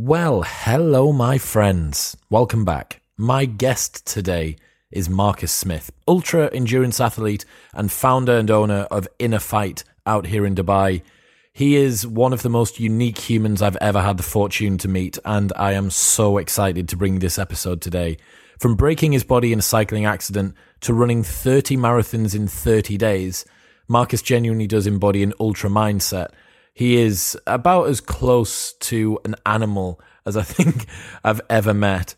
Well, hello, my friends. Welcome back. My guest today is Marcus Smith, ultra endurance athlete and founder and owner of Inner Fight out here in Dubai. He is one of the most unique humans I've ever had the fortune to meet, and I am so excited to bring this episode today. From breaking his body in a cycling accident to running 30 marathons in 30 days, Marcus genuinely does embody an ultra mindset he is about as close to an animal as I think I've ever met.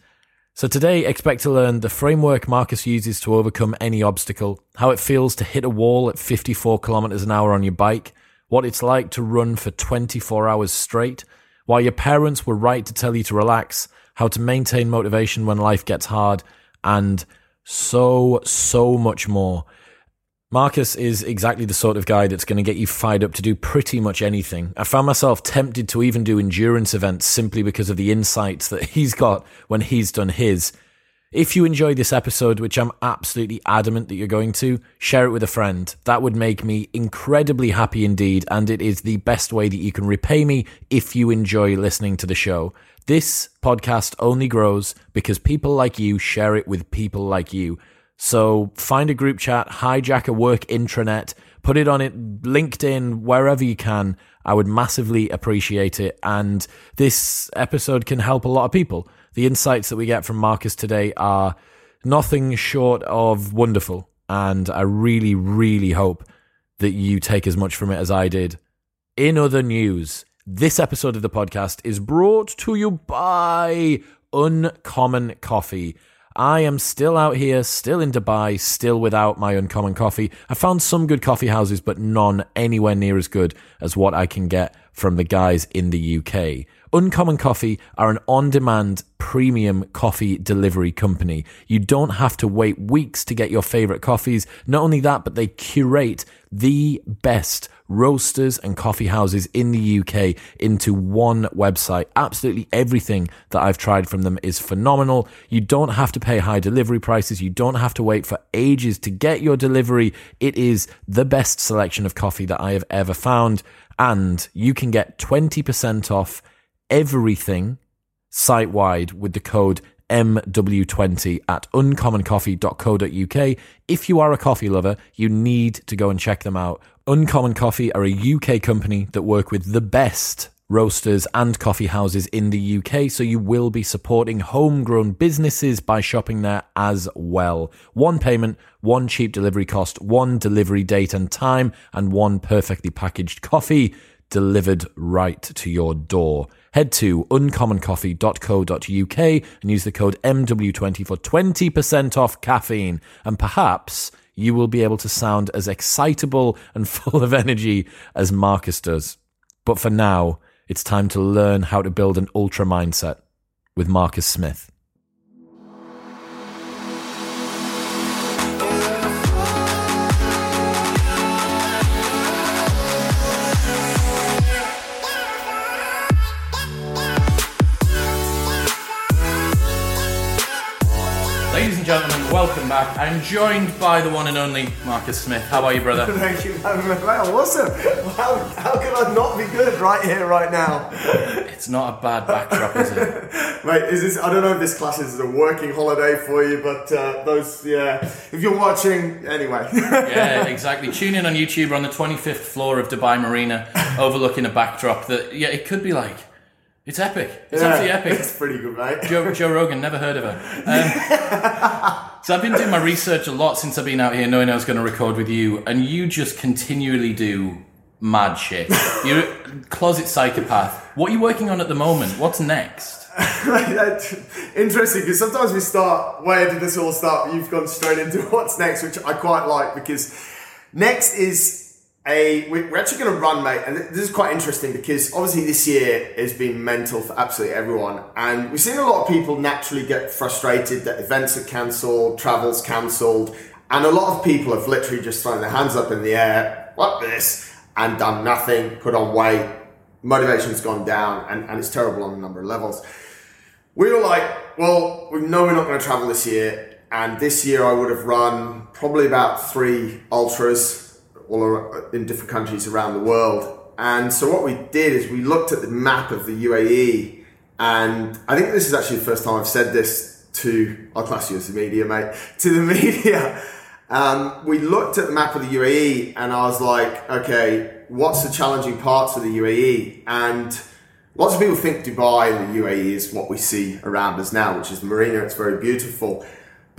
So today, expect to learn the framework Marcus uses to overcome any obstacle, how it feels to hit a wall at 54 kilometers an hour on your bike, what it's like to run for 24 hours straight, why your parents were right to tell you to relax, how to maintain motivation when life gets hard, and so, so much more. Marcus is exactly the sort of guy that's going to get you fired up to do pretty much anything. I found myself tempted to even do endurance events simply because of the insights that he's got when he's done his. If you enjoyed this episode, which I'm absolutely adamant that you're going to, share it with a friend. That would make me incredibly happy indeed, and it is the best way that you can repay me if you enjoy listening to the show. This podcast only grows because people like you share it with people like you. So find a group chat, hijack a work intranet, put it on it, LinkedIn, wherever you can. I would massively appreciate it. And this episode can help a lot of people. The insights that we get from Marcus today are nothing short of wonderful. And I really, really hope that you take as much from it as I did. In other news, this episode of the podcast is brought to you by Uncommon Coffee. I am still out here, still in Dubai, still without my uncommon coffee. I found some good coffee houses, but none anywhere near as good as what I can get from the guys in the UK. Uncommon Coffee are an on demand premium coffee delivery company. You don't have to wait weeks to get your favorite coffees. Not only that, but they curate the best roasters and coffee houses in the UK into one website. Absolutely everything that I've tried from them is phenomenal. You don't have to pay high delivery prices. You don't have to wait for ages to get your delivery. It is the best selection of coffee that I have ever found. And you can get 20% off everything site wide with the code MW20 at uncommoncoffee.co.uk. If you are a coffee lover, you need to go and check them out. Uncommon Coffee are a UK company that work with the best roasters and coffee houses in the UK, so you will be supporting homegrown businesses by shopping there as well. One payment, one cheap delivery cost, one delivery date and time, and one perfectly packaged coffee delivered right to your door. Head to uncommoncoffee.co.uk and use the code MW20 for 20% off caffeine. And perhaps you will be able to sound as excitable and full of energy as Marcus does. But for now, it's time to learn how to build an ultra mindset with Marcus Smith. Ladies and gentlemen, welcome back. I'm joined by the one and only Marcus Smith. How are you, brother? Thank you, man. Wow, awesome. How, how can I not be good right here, right now? It's not a bad backdrop, is it? Mate, is this, I don't know if this class is a working holiday for you, but uh, those, yeah, if you're watching, anyway. yeah, exactly. Tune in on YouTube. We're on the 25th floor of Dubai Marina, overlooking a backdrop that, yeah, it could be like, it's epic. It's Yeah, absolutely epic. It's pretty good, mate. Joe, Joe Rogan, never heard of her. Um, so I've been doing my research a lot since I've been out here, knowing I was going to record with you, and you just continually do mad shit. You're a closet psychopath. What are you working on at the moment? What's next? Interesting, because sometimes we start, where did this all start? You've gone straight into what's next, which I quite like, because next is a, we- we're actually going to run, mate, and this is quite interesting because obviously this year has been mental for absolutely everyone, and we've seen a lot of people naturally get frustrated that events are cancelled, travel's cancelled, and a lot of people have literally just thrown their hands up in the air, what this, and done nothing, put on weight, motivation's gone down, and, and it's terrible on a number of levels. We were like, well, we know we're not going to travel this year, and this year I would have run probably about three ultras all ar- in different countries around the world. And so what we did is we looked at the map of the UAE, And I think this is actually the first time I've said this to, I'll class you as the media, mate, to the media. Um, we looked at the map of the UAE and I was like, okay, what's the challenging parts of the UAE? And lots of people think Dubai and the UAE is what we see around us now, which is the marina. It's very beautiful.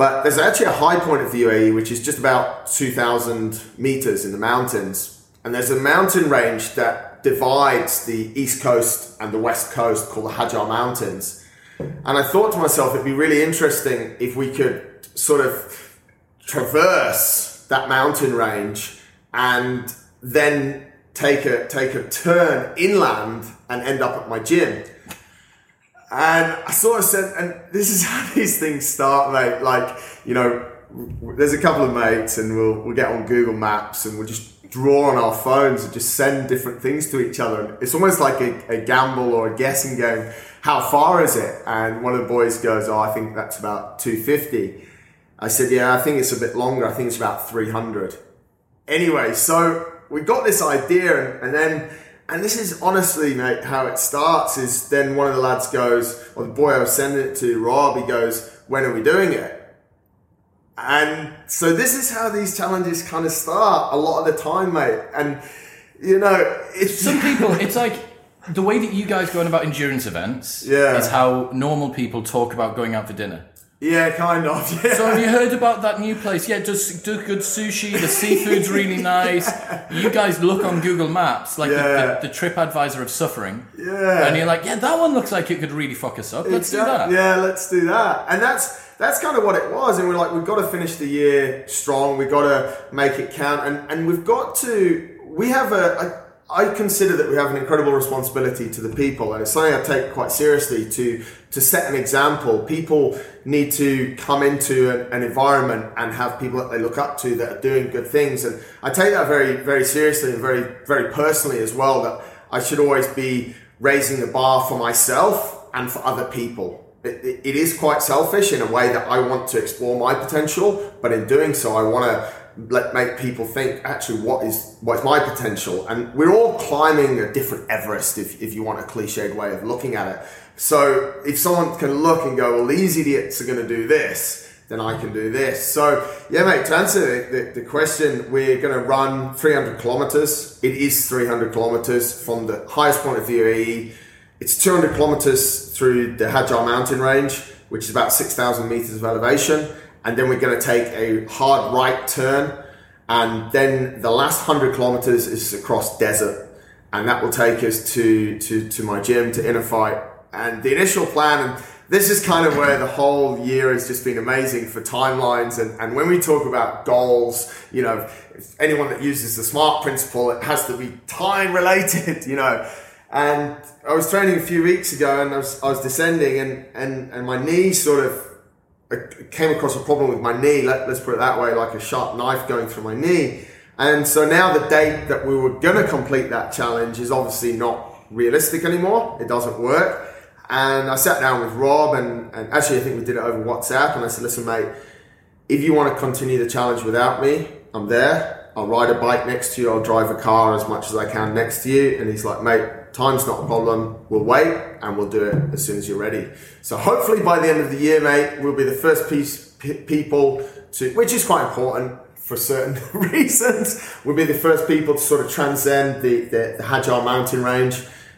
But there's actually a high point of the UAE, which is just about 2,000 meters in the mountains. And there's a mountain range that divides the east coast and the west coast called the Hajar Mountains. And I thought to myself, it'd be really interesting if we could sort of traverse that mountain range and then take a take a turn inland and end up at my gym. And I sort of said, and this is how these things start, mate. Like, you know, there's a couple of mates, and we'll we'll get on Google Maps, and we'll just draw on our phones and just send different things to each other. It's almost like a, a gamble or a guessing game. How far is it? And one of the boys goes, "Oh, I think that's about 250." I said, "Yeah, I think it's a bit longer. I think it's about 300." Anyway, so we got this idea, and, and then and this is honestly, mate, how it starts is then one of the lads goes, or the boy I was sending it to, Rob, he goes, when are we doing it? And so this is how these challenges kind of start a lot of the time, mate. And, you know, it's... Some people, it's like the way that you guys go on about endurance events Yeah. is how normal people talk about going out for dinner. Yeah, kind of. Yeah. So have you heard about that new place? Yeah, does do good sushi. The seafood's really nice. You guys look on Google Maps like Yeah. the, the, the trip advisor of suffering, yeah. and you're like, yeah, that one looks like it could really fuck us up. Let's do that. Yeah, let's do that. And that's that's kind of what it was. And we're like, we've got to finish the year strong. We've got to make it count. And and we've got to. We have a. a I consider that we have an incredible responsibility to the people, and it's something I take quite seriously. To to set an example, people need to come into an, an environment and have people that they look up to that are doing good things. And I take that very very seriously and very very personally as well. That I should always be raising the bar for myself and for other people. It, it, it is quite selfish in a way that I want to explore my potential, but in doing so, I want to let make people think actually what is what is my potential, and we're all climbing a different Everest, if if you want a cliched way of looking at it. So if someone can look and go, well, these idiots are going to do this, then I can do this. So yeah, mate. To answer the, the, the question, we're going to run 300 kilometers. It is 300 kilometers from the highest point of the UAE. It's 200 kilometers through the Hajar mountain range, which is about 6,000 meters of elevation. And then we're going to take a hard right turn. And then the last 100 kilometers is across desert. And that will take us to, to, to my gym, to Inner Fight. And the initial plan, and this is kind of where the whole year has just been amazing for timelines. And, and when we talk about goals, you know, if anyone that uses the SMART principle, it has to be time related, you know. And I was training a few weeks ago and I was, I was descending and, and, and my knee sort of I came across a problem with my knee, let, us put it that way, like a sharp knife going through my knee. And so now the date that we were going to complete that challenge is obviously not realistic anymore. It doesn't work. And I sat down with Rob and, and actually I think we did it over WhatsApp and I said, listen mate, if you want to continue the challenge without me, I'm there. I'll ride a bike next to you. I'll drive a car as much as I can next to you. And he's like, mate, time's not a problem. We'll wait and we'll do it as soon as you're ready. So hopefully by the end of the year, mate, we'll be the first piece, p- people to, which is quite important for certain reasons. We'll be the first people to sort of transcend the, the, the Hajar mountain range,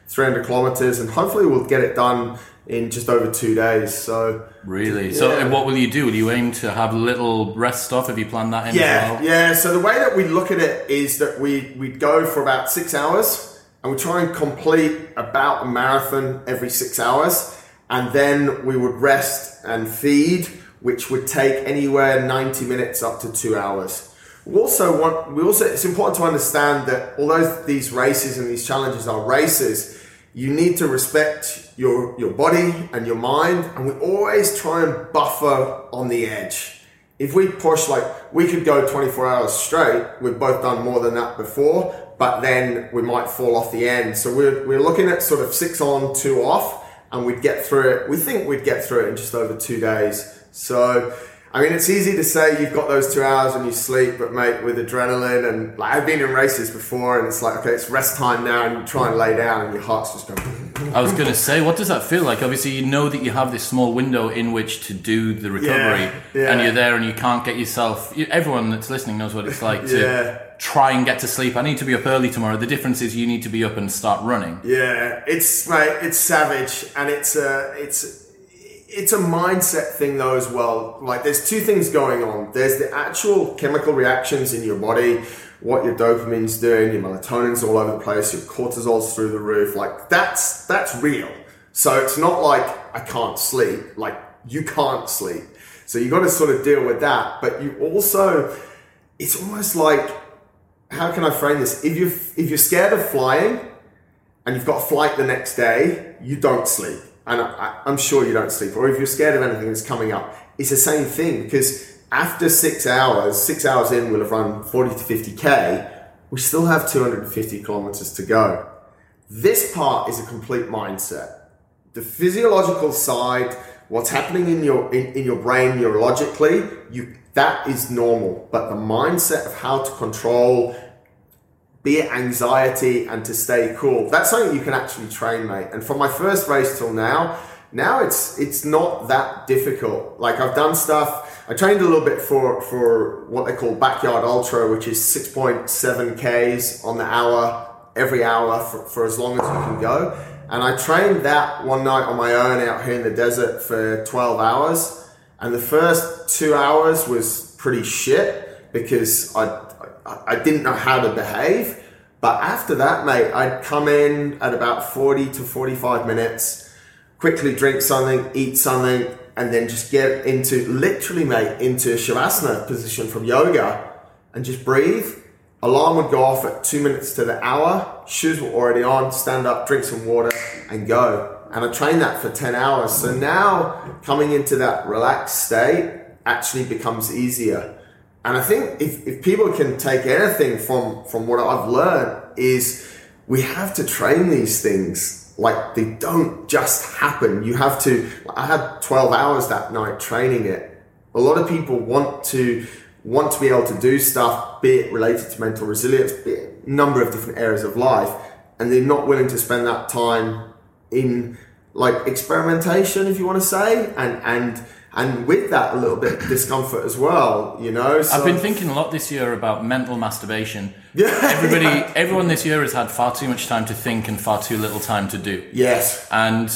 300 kilometers, and hopefully we'll get it done in just over two days. So Really? So, Yeah. and what will you do? Will you aim to have little rest stuff? Have you planned that in Yeah, as well? yeah. So the way that we look at it is that we we go for about six hours, and we try and complete about a marathon every six hours, and then we would rest and feed, which would take anywhere ninety minutes up to two hours. We also want. We also. It's important to understand that although these races and these challenges are races, you need to respect your your body and your mind, and we always try and buffer on the edge if we push like we could go 24 hours straight we've both done more than that before but then we might fall off the end so we're, we're looking at sort of six on two off and we'd get through it we think we'd get through it in just over two days so I mean, it's easy to say you've got those two hours when you sleep, but mate, with adrenaline and like I've been in races before, and it's like okay, it's rest time now, and you try and lay down, and your heart's just going. I was going to say, what does that feel like? Obviously, you know that you have this small window in which to do the recovery, Yeah, yeah. and you're there, and you can't get yourself. You, everyone that's listening knows what it's like to Yeah. Try and get to sleep. I need to be up early tomorrow. The difference is you need to be up and start running. Yeah, it's like it's savage, and it's a it's it's a mindset thing though as well. Like there's two things going on. There's the actual chemical reactions in your body, what your dopamine's doing, your melatonin's all over the place, your cortisol's through the roof. Like that's that's real. So it's not like I can't sleep. Like you can't sleep. So you got to sort of deal with that. But you also, it's almost like how can I frame this? If you if you're scared of flying and you've got flight the next day, you don't sleep. And I, I'm sure you don't sleep. Or if you're scared of anything that's coming up, it's the same thing because after six hours, six hours in, we'll have run 40 to 50k. We still have 250 kilometers to go. This part is a complete mindset. The physiological side, what's happening in your in, in your brain neurologically, you that is normal. But the mindset of how to control be it anxiety and to stay cool. That's something you can actually train, mate. And from my first race till now, now it's it's not that difficult. Like I've done stuff. I trained a little bit for for what they call backyard ultra, which is six point seven k's on the hour every hour for, for as long as you can go. And I trained that one night on my own out here in the desert for twelve hours. And the first two hours was pretty shit because I I, didn't know how to behave. But after that, mate, I'd come in at about 40 to 45 minutes, quickly drink something, eat something, and then just get into literally, mate, into Shavasana position from yoga and just breathe. Alarm would go off at two minutes to the hour. Shoes were already on. Stand up, drink some water, and go. And I trained that for 10 hours. So now coming into that relaxed state actually becomes easier. And I think if, if people can take anything from, from what I've learned is we have to train these things. Like they don't just happen. You have to, I had 12 hours that night training it. A lot of people want to, want to be able to do stuff, be it related to mental resilience, be it a number of different areas of life. And they're not willing to spend that time in like experimentation, if you want to say, and, and, and with that a little bit of discomfort as well, you know. So, I've been thinking a lot this year about mental masturbation. Yeah. Everybody, everyone this year has had far too much time to think and far too little time to do. yes, And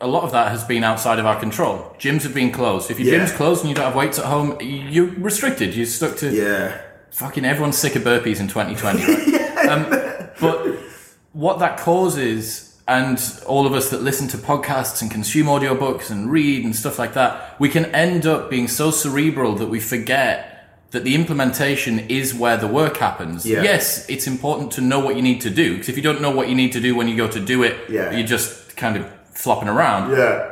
a lot of that has been outside of our control. Gyms have been closed. If your Yeah. gym's closed and you don't have weights at home, you're restricted. You're stuck to yeah, fucking everyone's sick of burpees in 2020. Right? um, but what that causes, and all of us that listen to podcasts and consume audiobooks and read and stuff like that, we can end up being so cerebral that we forget that the implementation is where the work happens. Yeah. Yes, it's important to know what you need to do because if you don't know what you need to do when you go to do it, Yeah. you're just kind of flopping around. yeah.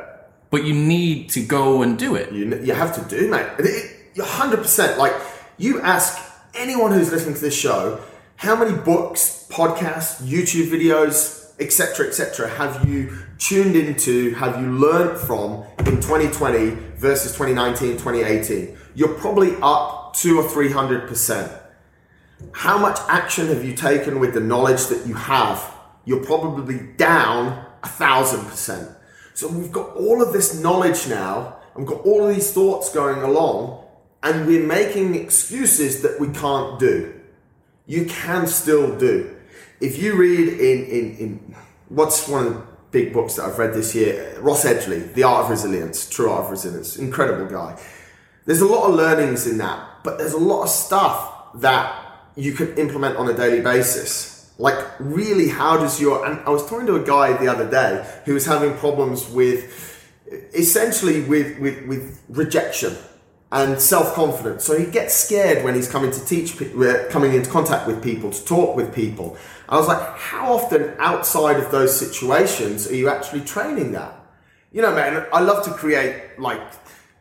But you need to go and do it. You, you have to do, mate. It- it- You're hundred percent. Like you ask anyone who's listening to this show, how many books, podcasts, YouTube videos, etc., etc., have you tuned into? Have you learned from in 2020 versus 2019, 2018? You're probably up two or three hundred percent. How much action have you taken with the knowledge that you have? You're probably down a thousand percent. So we've got all of this knowledge now, and we've got all of these thoughts going along, and we're making excuses that we can't do. You can still do. If you read in, in, in what's one of the big books that I've read this year, Ross Edgley, The Art of Resilience, True Art of Resilience, incredible guy. There's a lot of learnings in that, but there's a lot of stuff that you can implement on a daily basis. Like, really, how does your. And I was talking to a guy the other day who was having problems with essentially with, with, with rejection and self confidence. So he gets scared when he's coming to teach, uh, coming into contact with people, to talk with people. I was like, how often outside of those situations are you actually training that? You know, man, I love to create like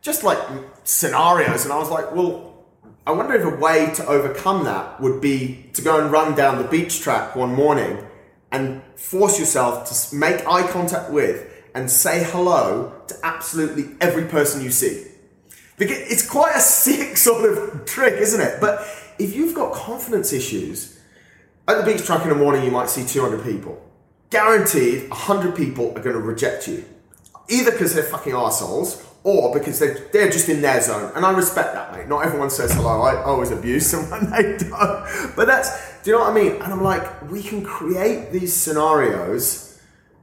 just like scenarios, and I was like, well, I wonder if a way to overcome that would be to go and run down the beach track one morning and force yourself to make eye contact with and say hello to absolutely every person you see. Because it's quite a sick sort of trick, isn't it? But if you've got confidence issues, at the beach track in the morning, you might see 200 people. Guaranteed, 100 people are going to reject you. Either because they're fucking assholes or because they're, they're just in their zone. And I respect that, mate. Not everyone says hello. I always abuse someone, they don't. But that's, do you know what I mean? And I'm like, we can create these scenarios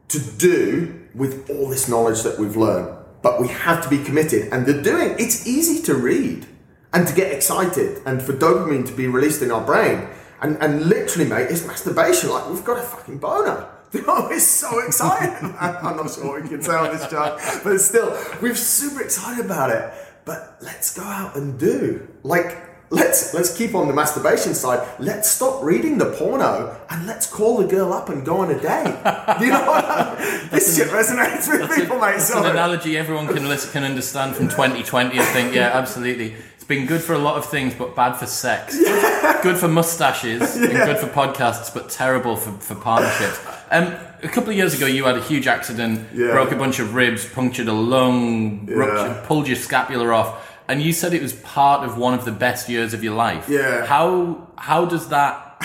to do with all this knowledge that we've learned. But we have to be committed. And the doing, it's easy to read and to get excited and for dopamine to be released in our brain. And, and literally, mate, it's masturbation. Like, we've got a fucking boner. Oh, we're so excited. I'm not sure what we can say on this chat, but still, we're super excited about it. But let's go out and do. Like, let's let's keep on the masturbation side. Let's stop reading the porno and let's call the girl up and go on a date. You know what? I mean? This shit resonates with people, mate. It's an analogy everyone can listen, can understand from 2020. I think, yeah, absolutely. Been good for a lot of things, but bad for sex. Good for mustaches and good for podcasts, but terrible for, for partnerships. Um, a couple of years ago, you had a huge accident, Yeah. broke a bunch of ribs, punctured a lung, ruptured, pulled your scapula off, and you said it was part of one of the best years of your life. Yeah. How how does that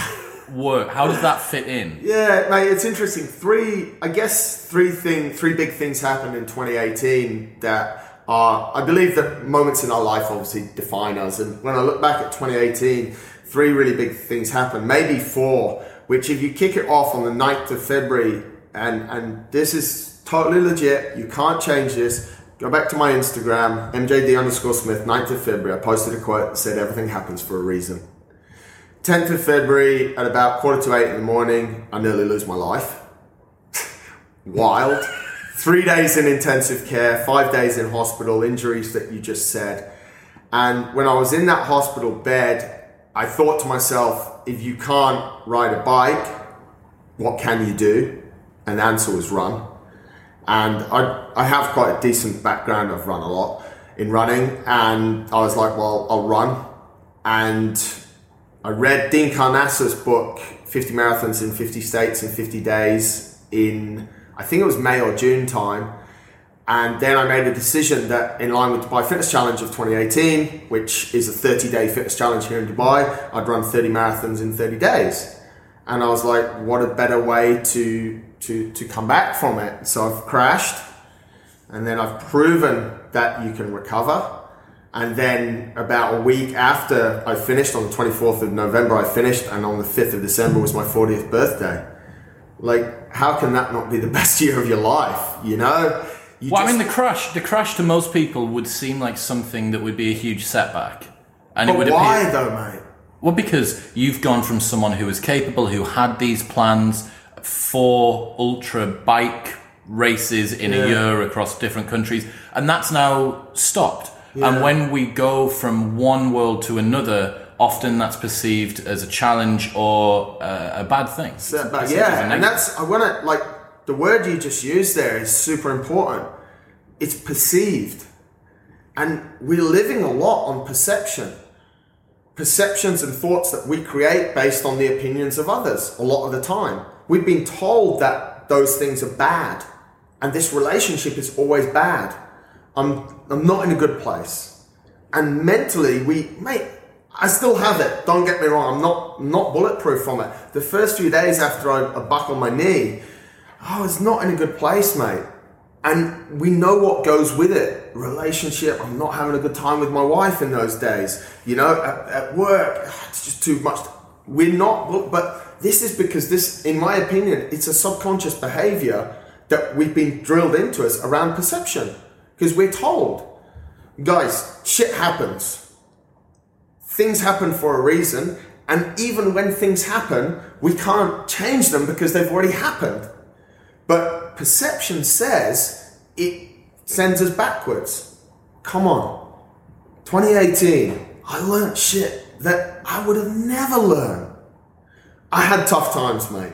work? How does that fit in? Yeah, mate, it's interesting. Three, I guess, three thing, three big things happened in 2018 that are, I believe, that moments in our life obviously define us. And when I look back at 2018, three really big things happened, maybe four. Which, if you kick it off on the 9th of February, and and this is totally legit, you can't change this. Go back to my Instagram, MJD underscore Smith, 9th of February. I posted a quote that said, Everything happens for a reason. 10th of February at about quarter to eight in the morning, I nearly lose my life. Wild. Three days in intensive care, five days in hospital, injuries that you just said. And when I was in that hospital bed, I thought to myself, if you can't ride a bike, what can you do? And the answer was run. And I, I have quite a decent background. I've run a lot in running. And I was like, well, I'll run. And I read Dean Karnazes' book, 50 Marathons in 50 States in 50 Days, in I think it was May or June time. And then I made a decision that, in line with Dubai Fitness Challenge of 2018, which is a 30 day fitness challenge here in Dubai, I'd run 30 marathons in 30 days. And I was like, what a better way to, to, to come back from it. So I've crashed, and then I've proven that you can recover. And then about a week after I finished, on the 24th of November, I finished, and on the 5th of December was my 40th birthday. Like, how can that not be the best year of your life? You know? You Well, I mean, the crash, the crash to most people would seem like something that would be a huge setback, and it but would why appear. though, mate? Well, because you've gone from someone who was capable, who had these plans for ultra bike races in Yeah. a year across different countries, and that's now stopped. And when we go from one world to another, often that's perceived as a challenge or uh, a bad thing. It's But perceived as a yeah, and that's I want to like the word you just used there is super important. It's perceived, and we're living a lot on perception, perceptions and thoughts that we create based on the opinions of others. A lot of the time, we've been told that those things are bad, and this relationship is always bad. I'm I'm not in a good place, and mentally we mate. I still have it. Don't get me wrong. I'm not not bulletproof from it. The first few days after I, I buckled my knee, I was not in a good place, mate. And we know what goes with it. Relationship. I'm not having a good time with my wife in those days. You know, at, at work, ah, it's just too much. We're not. But this is because this, in my opinion, it's a subconscious behavior that we've been drilled into us around perception. Because we're told, guys, shit happens things happen for a reason, and even when things happen, we can't change them because they've already happened. But perception says it sends us backwards. Come on. 2018, I learned shit that I would have never learned. I had tough times, mate.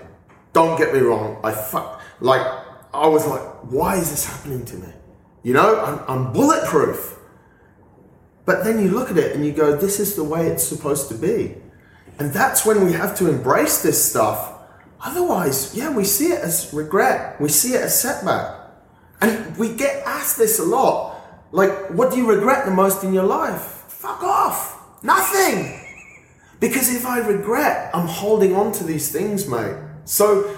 Don't get me wrong. I fuck, like, I was like, why is this happening to me? You know, I'm, I'm bulletproof. But then you look at it and you go, this is the way it's supposed to be. And that's when we have to embrace this stuff. Otherwise, yeah, we see it as regret, we see it as setback. And we get asked this a lot. Like, what do you regret the most in your life? Fuck off. Nothing. Because if I regret, I'm holding on to these things, mate. So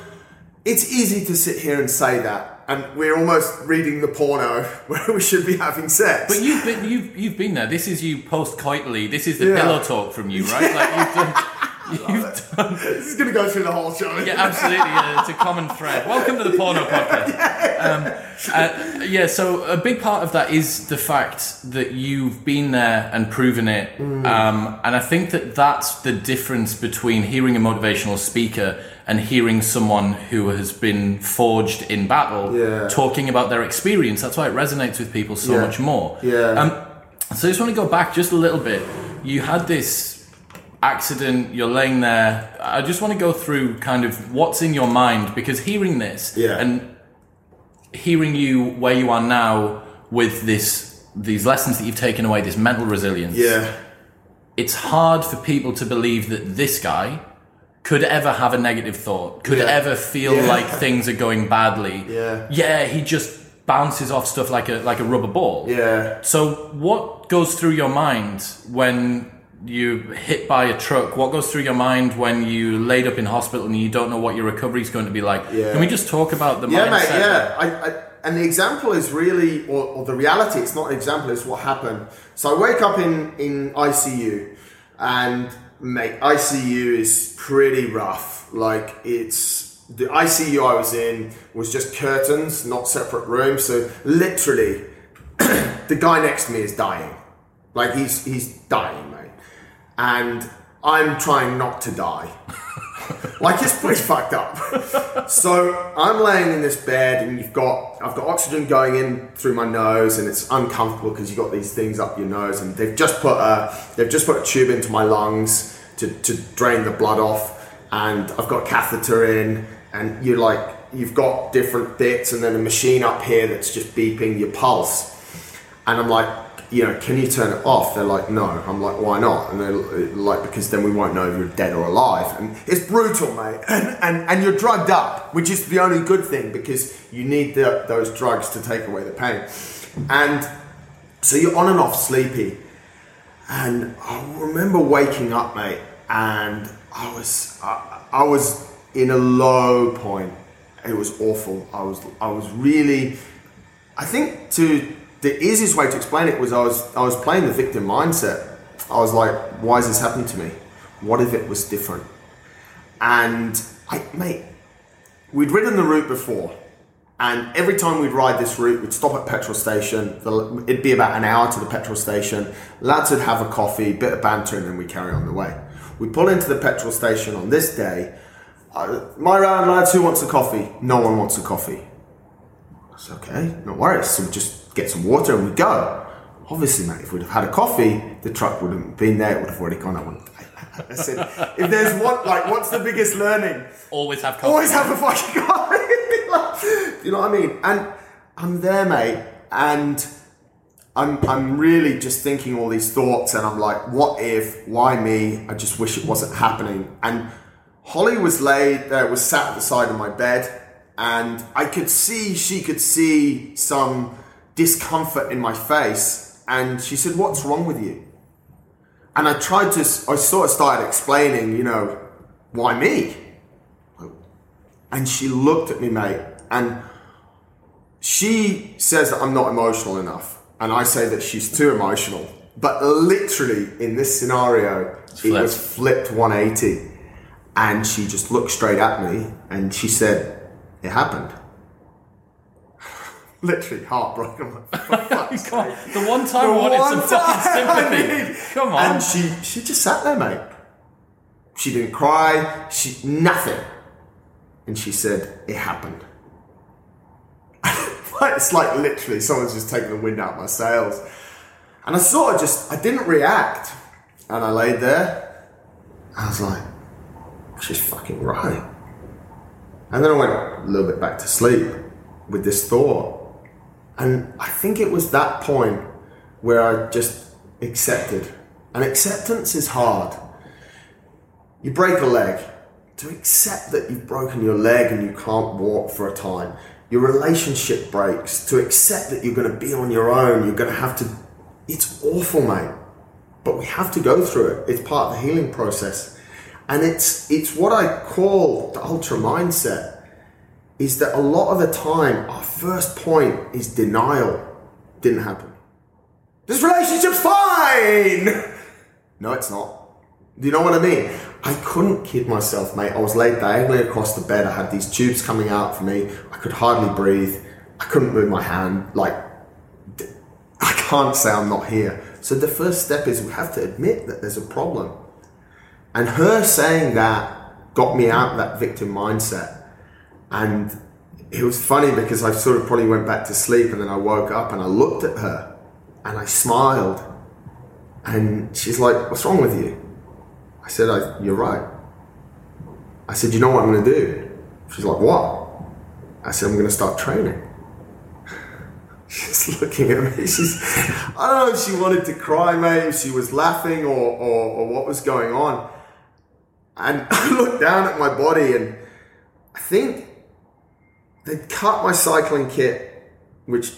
it's easy to sit here and say that. And we're almost reading the porno where we should be having sex. But you've been you've you've been there. This is you post coitally. This is the Yeah. pillow talk from you, right? Like you've done. You've done. this is going to go through the whole show. Yeah, absolutely. Yeah, it's a common thread. Welcome to the porno podcast. Um, uh, yeah, so a big part of that is the fact that you've been there and proven it, Mm. um, and I think that that's the difference between hearing a motivational speaker and hearing someone who has been forged in battle Yeah. talking about their experience. That's why it resonates with people so Yeah. much more. Yeah. Um, so I just want to go back just a little bit. You had this accident, you're laying there. I just want to go through kind of what's in your mind because hearing this Yeah. and hearing you where you are now with this these lessons that you've taken away, this mental resilience. Yeah. It's hard for people to believe that this guy could ever have a negative thought, could Yeah. ever feel Yeah. like things are going badly. Yeah. Yeah, he just bounces off stuff like a like a rubber ball. Yeah. So, what goes through your mind when you hit by a truck? What goes through your mind when you laid up in hospital and you don't know what your recovery is going to be like? Yeah. Can we just talk about the Yeah, mindset? mate. Yeah, I, I, and the example is really, or, or the reality. It's not an example. It's what happened. So I wake up in in ICU, and mate, ICU is pretty rough. Like it's the ICU I was in was just curtains, not separate rooms. So literally, the guy next to me is dying. Like he's he's dying, and I'm trying not to die. like it's pretty fucked up. So I'm laying in this bed, and you've got I've got oxygen going in through my nose, and it's uncomfortable because you've got these things up your nose, and they've just put a they've just put a tube into my lungs to, to drain the blood off, and I've got a catheter in, and you're like you've got different bits, and then a machine up here that's just beeping your pulse, and I'm like. You know, can you turn it off? They're like, no. I'm like, why not? And they're like, because then we won't know if you're dead or alive. And it's brutal, mate. And, and, and you're drugged up, which is the only good thing because you need the, those drugs to take away the pain. And so you're on and off sleepy. And I remember waking up, mate, and I was I, I was in a low point. It was awful. I was I was really I think to the easiest way to explain it was I was I was playing the victim mindset. I was like, why has this happened to me? What if it was different? And I mate, we'd ridden the route before, and every time we'd ride this route, we'd stop at petrol station. The, it'd be about an hour to the petrol station. Lads would have a coffee, bit of banter, and then we carry on the way. We pull into the petrol station on this day. Uh, my round, lads, who wants a coffee? No one wants a coffee. It's okay, no worries. So we just get some water and we go. Obviously, mate, if we'd have had a coffee, the truck wouldn't have been there. It would have already gone. I, wouldn't, I said, if there's one, like, what's the biggest learning? Always have coffee. Always have a fucking coffee. Like, you know what I mean? And I'm there, mate, and I'm I'm really just thinking all these thoughts, and I'm like, what if? Why me? I just wish it wasn't happening. And Holly was laid there, was sat at the side of my bed, and I could see she could see some discomfort in my face, and she said, "What's wrong with you?" And I tried to, I sort of started explaining, you know, why me? And she looked at me, mate, and she says that I'm not emotional enough. And I say that she's too emotional. But literally, in this scenario, it was flipped 180. And she just looked straight at me and she said, It happened. Literally heartbroken. Like, "For fuck's sake." The one time I wanted some fucking I sympathy. need- Come on. And she she just sat there, mate. She didn't cry. She nothing. And she said, "It happened." it's like literally someone's just taken the wind out of my sails. And I sort of just I didn't react, and I laid there. I was like, "She's fucking right." And then I went a little bit back to sleep with this thought. And I think it was that point where I just accepted. And acceptance is hard. You break a leg. To accept that you've broken your leg and you can't walk for a time your relationship breaks, to accept that you're going to be on your own, you're going to have to. It's awful, mate. But we have to go through it. It's part of the healing process. And it's it's what I call the ultra mindset is that a lot of the time our first point is denial. Didn't happen. This relationship's fine. No, it's not. Do you know what I mean? I couldn't kid myself, mate. I was laid diagonally across the bed. I had these tubes coming out for me. I could hardly breathe. I couldn't move my hand. Like, I can't say I'm not here. So the first step is we have to admit that there's a problem. And her saying that got me out of that victim mindset. And it was funny because I sort of probably went back to sleep and then I woke up and I looked at her and I smiled. And she's like, What's wrong with you? I said, I, You're right. I said, You know what I'm going to do? She's like, What? I said, I'm going to start training. She's looking at me. She's, I don't know if she wanted to cry, mate, if she was laughing or, or, or what was going on. And I looked down at my body and I think they'd cut my cycling kit, which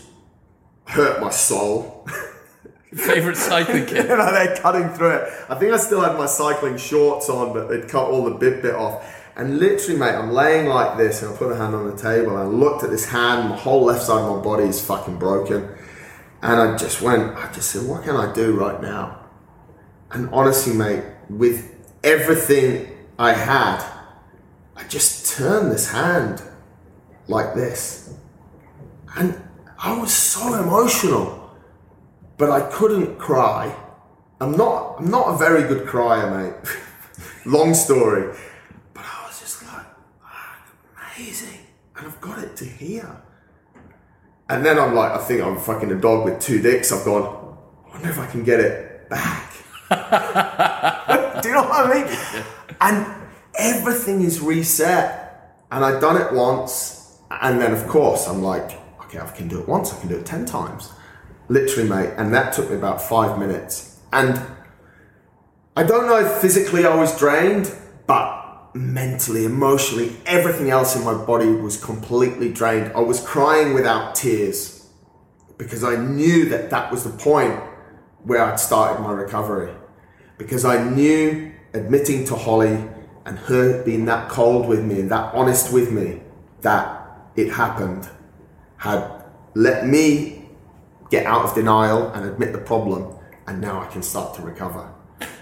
hurt my soul. Favorite cycling kit? you know, they're cutting through it. I think I still had my cycling shorts on, but they'd cut all the bit bit off. And literally, mate, I'm laying like this, and I put a hand on the table, and I looked at this hand. My whole left side of my body is fucking broken, and I just went. I just said, "What can I do right now?" And honestly, mate, with everything I had, I just turned this hand like this, and I was so emotional, but I couldn't cry. I'm not. I'm not a very good crier, mate. Long story But I was just like, oh, amazing. And I've got it to here. And then I'm like, I think I'm fucking a dog with two dicks. I've gone, I wonder if I can get it back. Do you know what I mean? And everything is reset. And I've done it once. And then, of course, I'm like, okay, I can do it once, I can do it 10 times. Literally, mate. And that took me about five minutes. And I don't know if physically I was drained, but mentally, emotionally, everything else in my body was completely drained. I was crying without tears because I knew that that was the point where I'd started my recovery. Because I knew admitting to Holly and her being that cold with me and that honest with me that it happened had let me get out of denial and admit the problem, and now I can start to recover.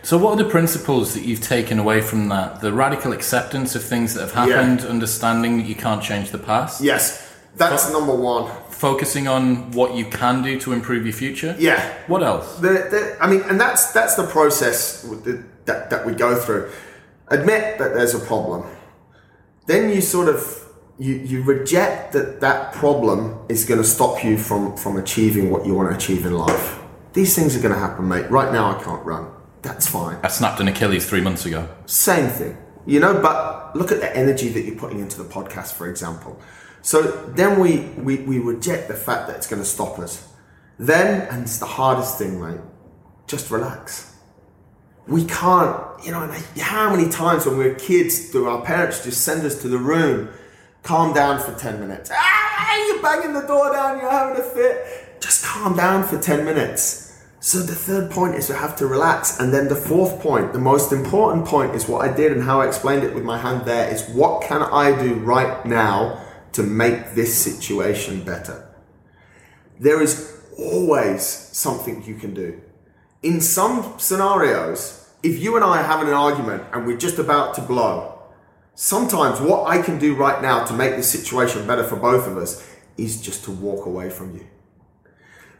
So, what are the principles that you've taken away from that? The radical acceptance of things that have happened, yeah. understanding that you can't change the past. Yes, that's Fo- number one. Focusing on what you can do to improve your future. Yeah. What else? The, the, I mean, and that's that's the process that that we go through. Admit that there's a problem. Then you sort of you, you reject that that problem is going to stop you from from achieving what you want to achieve in life. These things are going to happen, mate. Right now, I can't run that's fine. I snapped an Achilles three months ago. Same thing, you know. But look at the energy that you're putting into the podcast, for example. So then we we, we reject the fact that it's going to stop us. Then, and it's the hardest thing, mate. Just relax. We can't, you know. How many times when we were kids do our parents just send us to the room, calm down for ten minutes? Ah, you're banging the door down, you're having a fit. Just calm down for ten minutes so the third point is to have to relax. And then the fourth point, the most important point is what I did and how I explained it with my hand there is what can I do right now to make this situation better? There is always something you can do. In some scenarios, if you and I are having an argument and we're just about to blow, sometimes what I can do right now to make this situation better for both of us is just to walk away from you.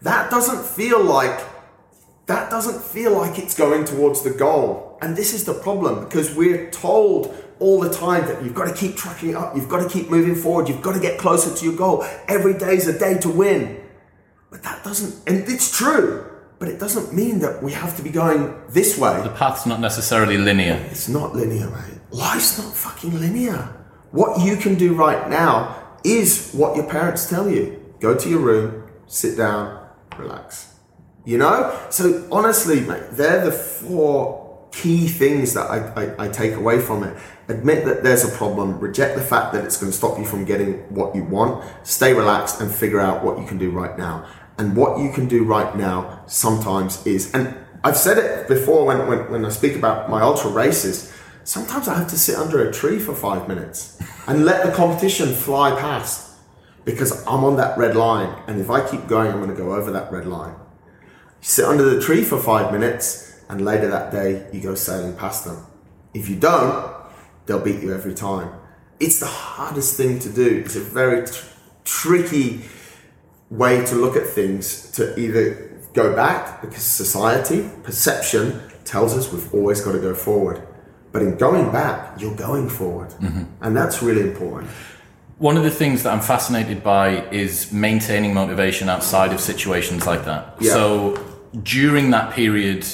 That doesn't feel like that doesn't feel like it's going towards the goal. And this is the problem because we're told all the time that you've got to keep tracking up, you've got to keep moving forward, you've got to get closer to your goal. Every day is a day to win. But that doesn't, and it's true, but it doesn't mean that we have to be going this way. The path's not necessarily linear. It's not linear, mate. Life's not fucking linear. What you can do right now is what your parents tell you. Go to your room, sit down, relax. You know? So honestly, mate, they're the four key things that I, I, I take away from it. Admit that there's a problem, reject the fact that it's going to stop you from getting what you want, stay relaxed and figure out what you can do right now. And what you can do right now sometimes is, and I've said it before when, when, when I speak about my ultra races, sometimes I have to sit under a tree for five minutes and let the competition fly past because I'm on that red line. And if I keep going, I'm going to go over that red line. You sit under the tree for five minutes, and later that day, you go sailing past them. If you don't, they'll beat you every time. It's the hardest thing to do. It's a very tr- tricky way to look at things to either go back because society, perception tells us we've always got to go forward. But in going back, you're going forward. Mm-hmm. And that's really important. One of the things that I'm fascinated by is maintaining motivation outside of situations like that. Yeah. So during that period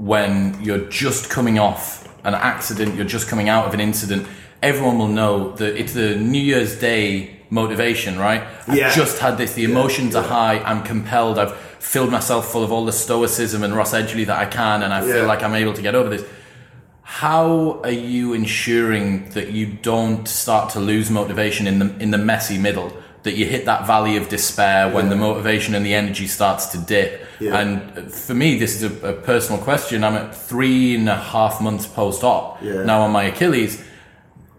when you're just coming off an accident, you're just coming out of an incident, everyone will know that it's the New Year's Day motivation, right? Yeah. I've just had this, the emotions are high, I'm compelled, I've filled myself full of all the stoicism and Ross Edgley that I can, and I Yeah. feel like I'm able to get over this. How are you ensuring that you don't start to lose motivation in the in the messy middle? That you hit that valley of despair when the motivation and the energy starts to dip. Yeah. And for me, this is a, a personal question. I'm at three and a half months post op Yeah. now on my Achilles.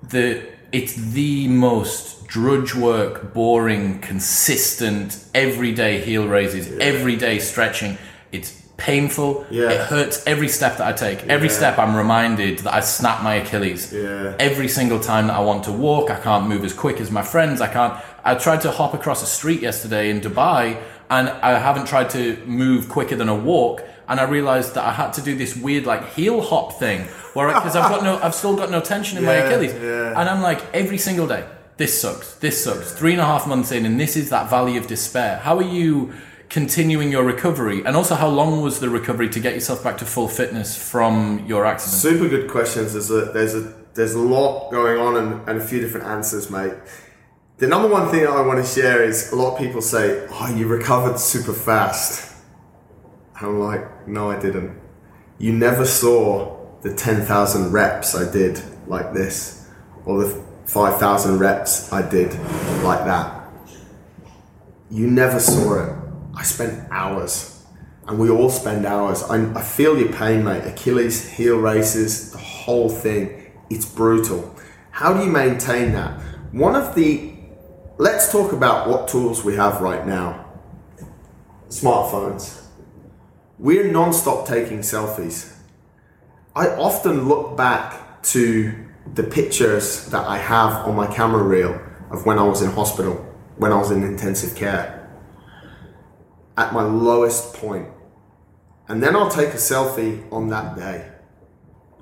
The it's the most drudge work, boring, consistent, everyday heel raises, everyday stretching. It's painful. Yeah. It hurts every step that I take. Every Yeah. step I'm reminded that I snap my Achilles. Yeah. Every single time that I want to walk, I can't move as quick as my friends. I can't. I tried to hop across a street yesterday in Dubai, and I haven't tried to move quicker than a walk. And I realized that I had to do this weird like heel hop thing, where because I've got no, I've still got no tension in my Achilles, yeah. and I'm like every single day, this sucks, this sucks. Three and a half months in, and this is that valley of despair. How are you continuing your recovery, and also how long was the recovery to get yourself back to full fitness from your accident? Super good questions. There's a there's a there's a lot going on and, and a few different answers, mate. The number one thing I want to share is a lot of people say, "Oh, you recovered super fast." And I'm like, "No, I didn't. You never saw the ten thousand reps I did like this, or the five thousand reps I did like that. You never saw it. I spent hours, and we all spend hours. I, I feel your pain, mate. Achilles heel races, the whole thing. It's brutal. How do you maintain that? One of the let's talk about what tools we have right now. Smartphones. We're non-stop taking selfies. I often look back to the pictures that I have on my camera reel of when I was in hospital, when I was in intensive care, at my lowest point. And then I'll take a selfie on that day.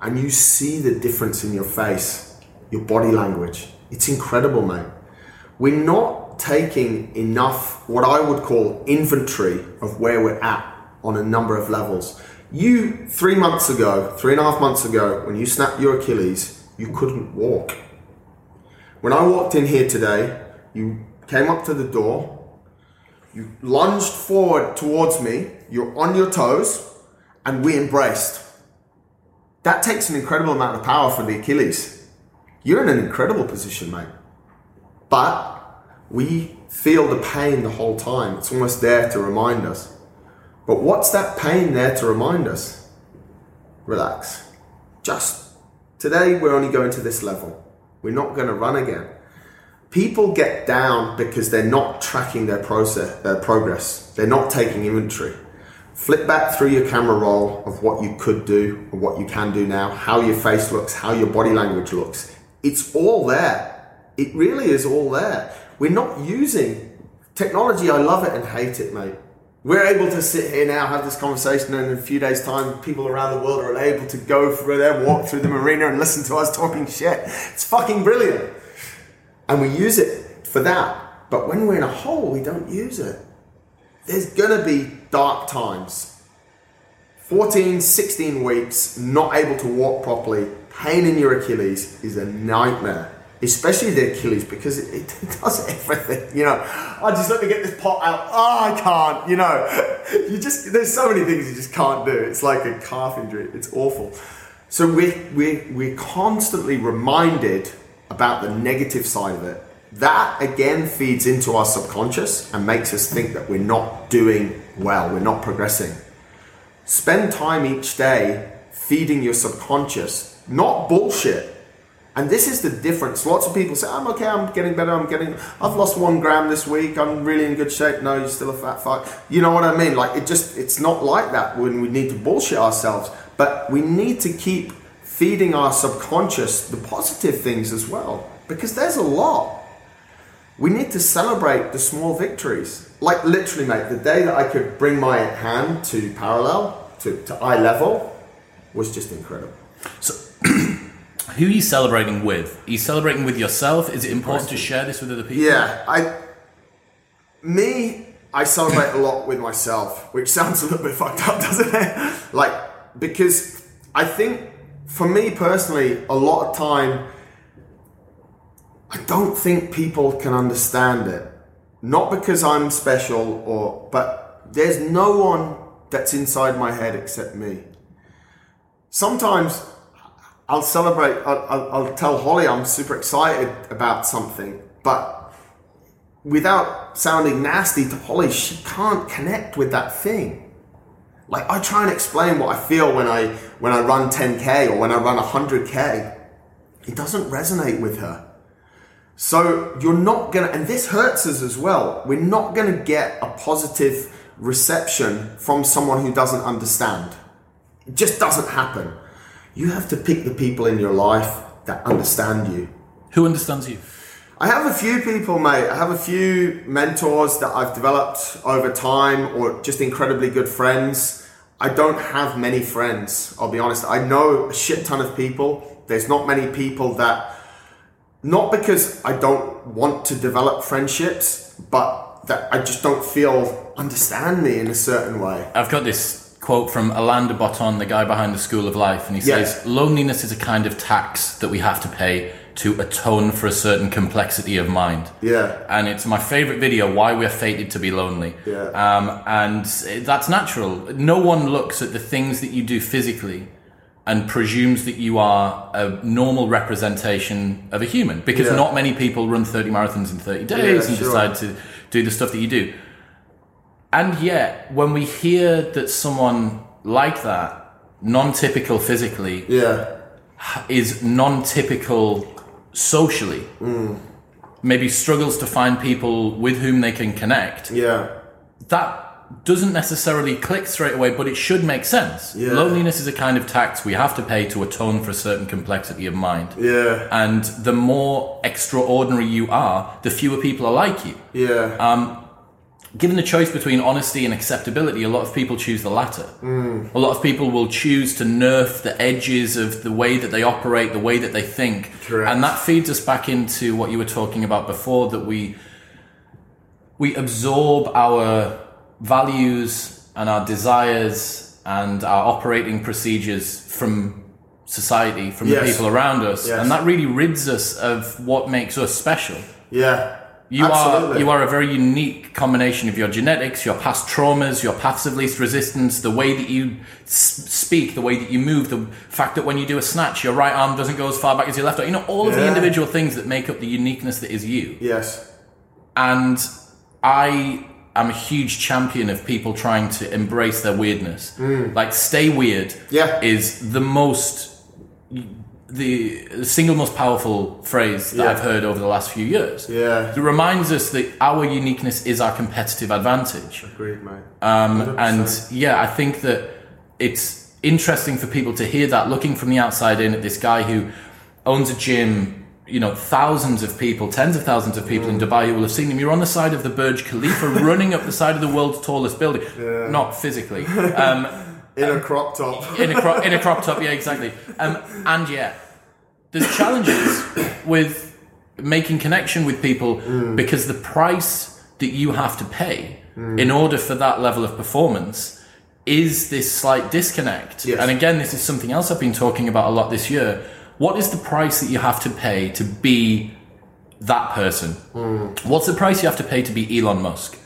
And you see the difference in your face, your body language. It's incredible, mate. We're not taking enough, what I would call inventory of where we're at on a number of levels. You, three months ago, three and a half months ago, when you snapped your Achilles, you couldn't walk. When I walked in here today, you came up to the door, you lunged forward towards me, you're on your toes, and we embraced. That takes an incredible amount of power for the Achilles. You're in an incredible position, mate. But we feel the pain the whole time. It's almost there to remind us. But what's that pain there to remind us? Relax. Just today, we're only going to this level. We're not going to run again. People get down because they're not tracking their process, their progress. They're not taking inventory. Flip back through your camera roll of what you could do and what you can do now, how your face looks, how your body language looks. It's all there. It really is all there. We're not using technology. I love it and hate it, mate. We're able to sit here now, have this conversation, and in a few days' time, people around the world are able to go through their walk through the marina and listen to us talking shit. It's fucking brilliant. And we use it for that. But when we're in a hole, we don't use it. There's gonna be dark times. 14, 16 weeks, not able to walk properly, pain in your Achilles is a nightmare. Especially the Achilles because it, it does everything, you know. I just let me get this pot out. Oh, I can't, you know. You just there's so many things you just can't do. It's like a calf injury. It's awful. So we're, we're, we're constantly reminded about the negative side of it. That again feeds into our subconscious and makes us think that we're not doing well, we're not progressing. Spend time each day feeding your subconscious, not bullshit. And this is the difference. Lots of people say, I'm okay, I'm getting better, I'm getting, I've lost one gram this week, I'm really in good shape. No, you're still a fat fuck. You know what I mean? Like, it just, it's not like that when we need to bullshit ourselves. But we need to keep feeding our subconscious the positive things as well. Because there's a lot. We need to celebrate the small victories. Like, literally, mate, the day that I could bring my hand to parallel, to, to eye level, was just incredible. So, who are you celebrating with? Are you celebrating with yourself? Is it important to share this with other people? Yeah, I, me, I celebrate a lot with myself, which sounds a little bit fucked up, doesn't it? Like, because I think for me personally, a lot of time, I don't think people can understand it. Not because I'm special or, but there's no one that's inside my head except me. Sometimes I'll celebrate, I'll, I'll, I'll tell Holly I'm super excited about something, but without sounding nasty to Holly, she can't connect with that thing. Like I try and explain what I feel when I when I run 10k or when I run 100k. It doesn't resonate with her. So you're not gonna, and this hurts us as well. We're not gonna get a positive reception from someone who doesn't understand. It just doesn't happen. You have to pick the people in your life that understand you. Who understands you? I have a few people, mate. I have a few mentors that I've developed over time or just incredibly good friends. I don't have many friends, I'll be honest. I know a shit ton of people. There's not many people that, not because I don't want to develop friendships, but that I just don't feel understand me in a certain way. I've got this quote from Alain de Botton, the guy behind the School of Life, and he says, Loneliness is a kind of tax that we have to pay to atone for a certain complexity of mind. Yeah. And it's my favorite video, Why We're Fated to Be Lonely. Yeah. Um, and that's natural. No one looks at the things that you do physically and presumes that you are a normal representation of a human because Yeah. not many people run 30 marathons in 30 days Yeah, and sure. decide to do the stuff that you do. And yet, when we hear that someone like that, non typical physically, Yeah. is non-typical socially mm. maybe struggles to find people with whom they can connect Yeah. that doesn't necessarily click straight away but it should make sense Yeah. loneliness is a kind of tax we have to pay to atone for a certain complexity of mind Yeah. and the more extraordinary you are the fewer people are like you Yeah. Um, given the choice between honesty and acceptability, a lot of people choose the latter. A lot of people will choose to nerf the edges of the way that they operate, the way that they think. Correct. And that feeds us back into what you were talking about before that we we absorb our values and our desires and our operating procedures from society, from the people around us. Yes. And that really rids us of what makes us special. yeah. You Absolutely. are you are a very unique combination of your genetics, your past traumas, your paths of least resistance, the way that you s- speak, the way that you move, the fact that when you do a snatch, your right arm doesn't go as far back as your left arm. You know all of the individual things that make up the uniqueness that is you. Yes. And I am a huge champion of people trying to embrace their weirdness. Like stay weird Mm. Yeah. is the most the single most powerful phrase that Yeah. I've heard over the last few years. Yeah. It reminds us that our uniqueness is our competitive advantage. Agreed, mate. Um, and yeah, I think that it's interesting for people to hear that looking from the outside in at this guy who owns a gym, you know, thousands of people, tens of thousands of people in Dubai who will have seen him. You're on the side of the Burj Khalifa running up the side of the world's tallest building. Not physically. Um, In a um, crop top. in a crop in a crop top. Yeah, exactly. Um, and yeah, there's challenges with making connection with people mm. because the price that you have to pay mm. in order for that level of performance is this slight disconnect. Yes. And again, this is something else I've been talking about a lot this year. What is the price that you have to pay to be that person? Mm. What's the price you have to pay to be Elon Musk?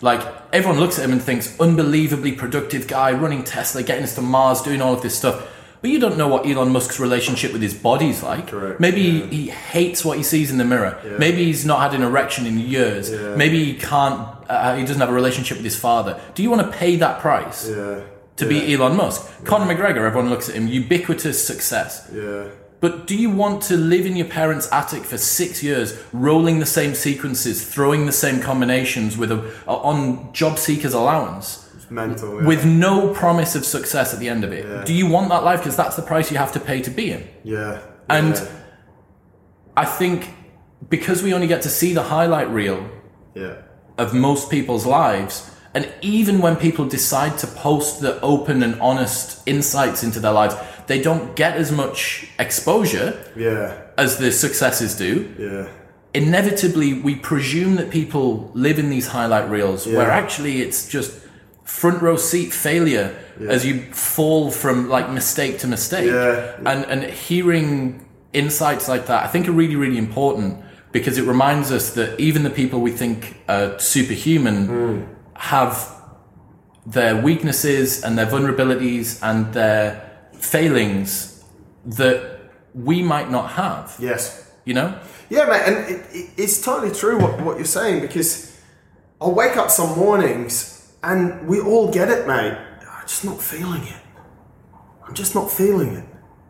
Like everyone looks at him and thinks unbelievably productive guy running Tesla, getting us to Mars, doing all of this stuff. But you don't know what Elon Musk's relationship with his body's like. Correct, Maybe yeah. he, he hates what he sees in the mirror. Yeah. Maybe he's not had an erection in years. Yeah. Maybe he can't. Uh, he doesn't have a relationship with his father. Do you want to pay that price Yeah. to be Elon Musk? Conor McGregor. Everyone looks at him. Ubiquitous success. Yeah. But do you want to live in your parents' attic for six years, rolling the same sequences, throwing the same combinations with a, on job seekers allowance? It's mental. Yeah. with no promise of success at the end of it. Yeah. Do you want that life? Because that's the price you have to pay to be in. yeah. And yeah. I think because we only get to see the highlight reel yeah. of most people's lives, and even when people decide to post the open and honest insights into their lives, they don't get as much exposure Yeah. as the successes do. Yeah. Inevitably, we presume that people live in these highlight reels where actually it's just front row seat failure as you fall from like mistake to mistake. Yeah. And and hearing insights like that, I think are really really important because it reminds us that even the people we think are superhuman hmm. have their weaknesses and their vulnerabilities and their failings that we might not have. Yes. You know? Yeah, mate, and it, it, it's totally true what, what you're saying because I'll wake up some mornings and we all get it, mate. I'm just not feeling it. I'm just not feeling it,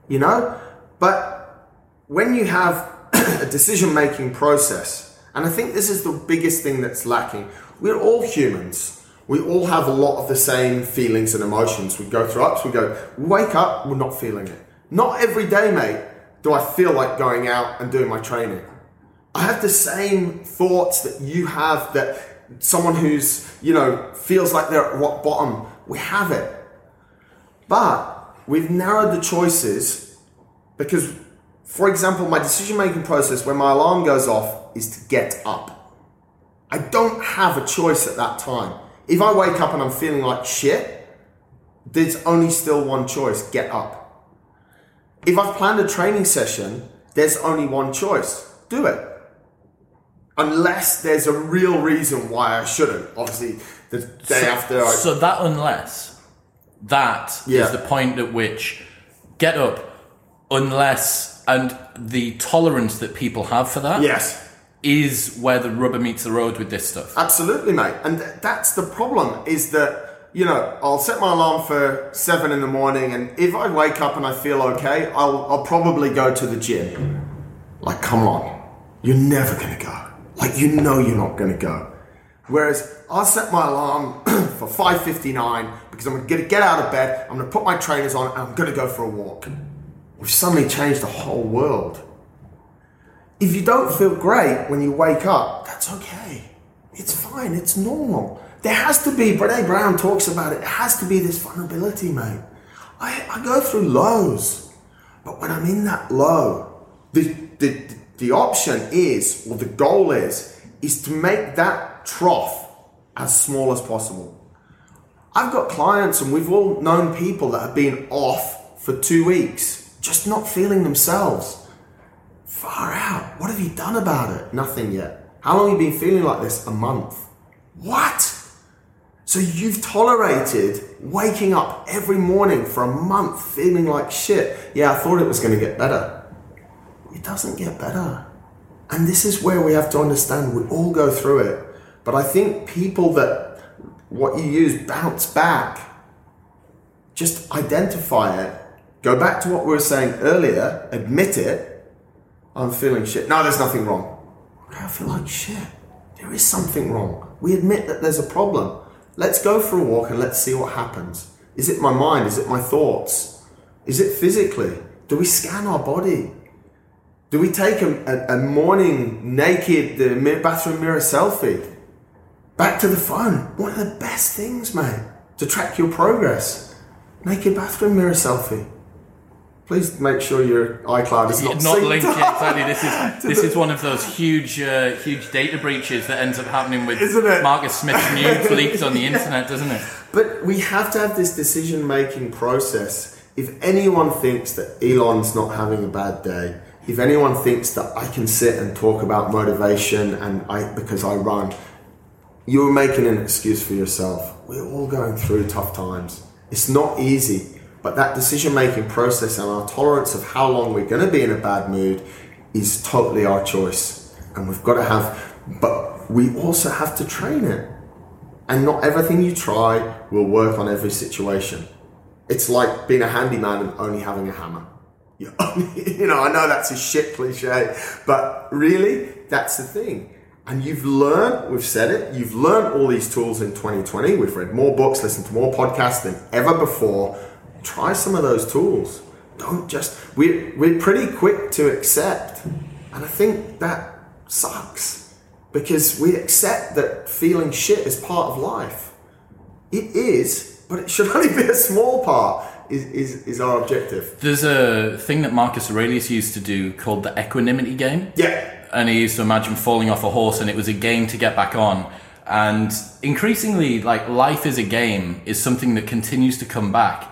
you know? But when you have a decision making process, and I think this is the biggest thing that's lacking, we're all humans. We all have a lot of the same feelings and emotions. We go through ups, we go, wake up, we're not feeling it. Not every day, mate, do I feel like going out and doing my training. I have the same thoughts that you have that someone who's, you know, feels like they're at rock bottom, we have it. But we've narrowed the choices because, for example, my decision making process when my alarm goes off is to get up. I don't have a choice at that time. If I wake up and I'm feeling like shit, there's only still one choice get up. If I've planned a training session, there's only one choice do it. Unless there's a real reason why I shouldn't. Obviously, the day after I. So that unless that is Yeah. the point at which get up unless and the tolerance that people have for that is where the rubber meets the road with this stuff. Absolutely, mate. And th- that's the problem is that, you know, I'll set my alarm for seven in the morning, and if I wake up and I feel okay, I'll, I'll probably go to the gym. Like, come on. You're never going to go. Like, you know you're not going to go. Whereas I'll set my alarm for 5.59 because I'm going to get out of bed, I'm going to put my trainers on, and I'm going to go for a walk. We've suddenly changed the whole world. If you don't feel great when you wake up, that's okay. It's fine. It's normal. There has to be, Brene Brown talks about it, there has to be this vulnerability, mate. I, I go through lows, but when I'm in that low, the, the, the option is, or the goal is, is to make that trough as small as possible. I've got clients, and we've all known people that have been off for two weeks, just not feeling themselves. Far out. What have you done about it? Nothing yet. How long have you been feeling like this? A month. What? So you've tolerated waking up every morning for a month feeling like shit. Yeah, I thought it was going to get better. It doesn't get better. And this is where we have to understand we all go through it. But I think people that what you use bounce back, just identify it, go back to what we were saying earlier, admit it, I'm feeling shit. No, there's nothing wrong. I feel like shit. There is something wrong. We admit that there's a problem. Let's go for a walk and let's see what happens. Is it my mind? Is it my thoughts? Is it physically? Do we scan our body? Do we take a, a, a morning naked uh, mi- bathroom mirror selfie? Back to the phone. One of the best things, mate, to track your progress. Naked bathroom mirror selfie. Please make sure your iCloud is not, not linked. Exactly. This is this is one of those huge, uh, huge data breaches that ends up happening with Isn't it? Marcus Smith's nudes leaked on the internet, doesn't it? But we have to have this decision making process. If anyone thinks that Elon's not having a bad day, if anyone thinks that I can sit and talk about motivation and I because I run, you're making an excuse for yourself. We're all going through tough times. It's not easy. But that decision making process and our tolerance of how long we're going to be in a bad mood is totally our choice. And we've got to have, but we also have to train it. And not everything you try will work on every situation. It's like being a handyman and only having a hammer. You know, I know that's a shit cliche, but really, that's the thing. And you've learned, we've said it, you've learned all these tools in 2020. We've read more books, listened to more podcasts than ever before. Try some of those tools. Don't just, we're, we're pretty quick to accept. And I think that sucks because we accept that feeling shit is part of life. It is, but it should only be a small part, is, is, is our objective. There's a thing that Marcus Aurelius used to do called the equanimity game. Yeah. and he used to imagine falling off a horse and it was a game to get back on and increasingly like life is a game is something that continues to come back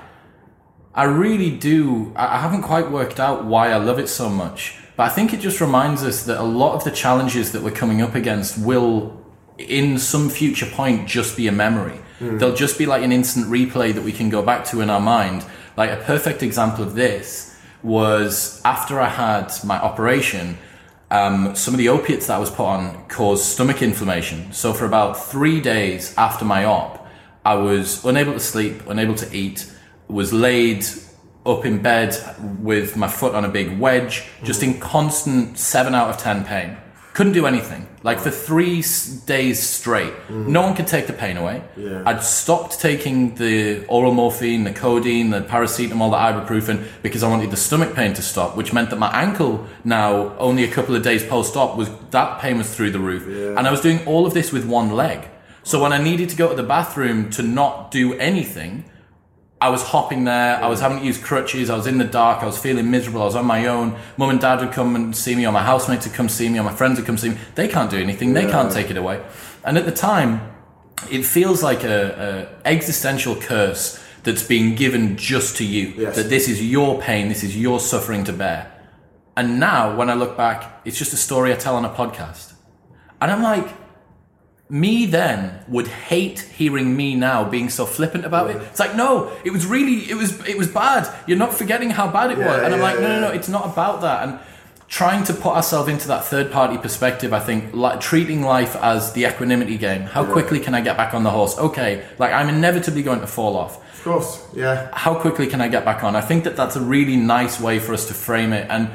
i really do i haven't quite worked out why i love it so much but i think it just reminds us that a lot of the challenges that we're coming up against will in some future point just be a memory. They'll just be like an instant replay that we can go back to in our mind. Like a perfect example of this was after i had my operation um, some of the opiates that I was put on caused stomach inflammation. So for about three days after my op, I was unable to sleep, unable to eat, was laid up in bed with my foot on a big wedge, just in constant seven out of ten pain. Couldn't do anything. Like for three s- days straight, no one could take the pain away. Yeah. I'd stopped taking the oral morphine, the codeine, the paracetamol, the ibuprofen because I wanted the stomach pain to stop, which meant that my ankle now, only a couple of days post-op, was that pain was through the roof, and I was doing all of this with one leg. So when I needed to go to the bathroom to not do anything, I was hopping there. I was having to use crutches. I was in the dark. I was feeling miserable. I was on my own. Mum and dad would come and see me, or my housemates would come see me, or my friends would come see me. They can't do anything. They can't take it away. And at the time, it feels like a, a existential curse that's being given just to you. Yes. That this is your pain. This is your suffering to bear. And now, when I look back, it's just a story I tell on a podcast. And I'm like, me then would hate hearing me now being so flippant about it. It's like, no, it was really, it was, it was bad. You're not forgetting how bad it was. Yeah, And I'm like, no, no, no, it's not about that. And trying to put ourselves into that third party perspective, I think, like treating life as the equanimity game. How quickly can I get back on the horse? Okay, like I'm inevitably going to fall off Of course, yeah. how quickly can I get back on? I think that that's a really nice way for us to frame it. And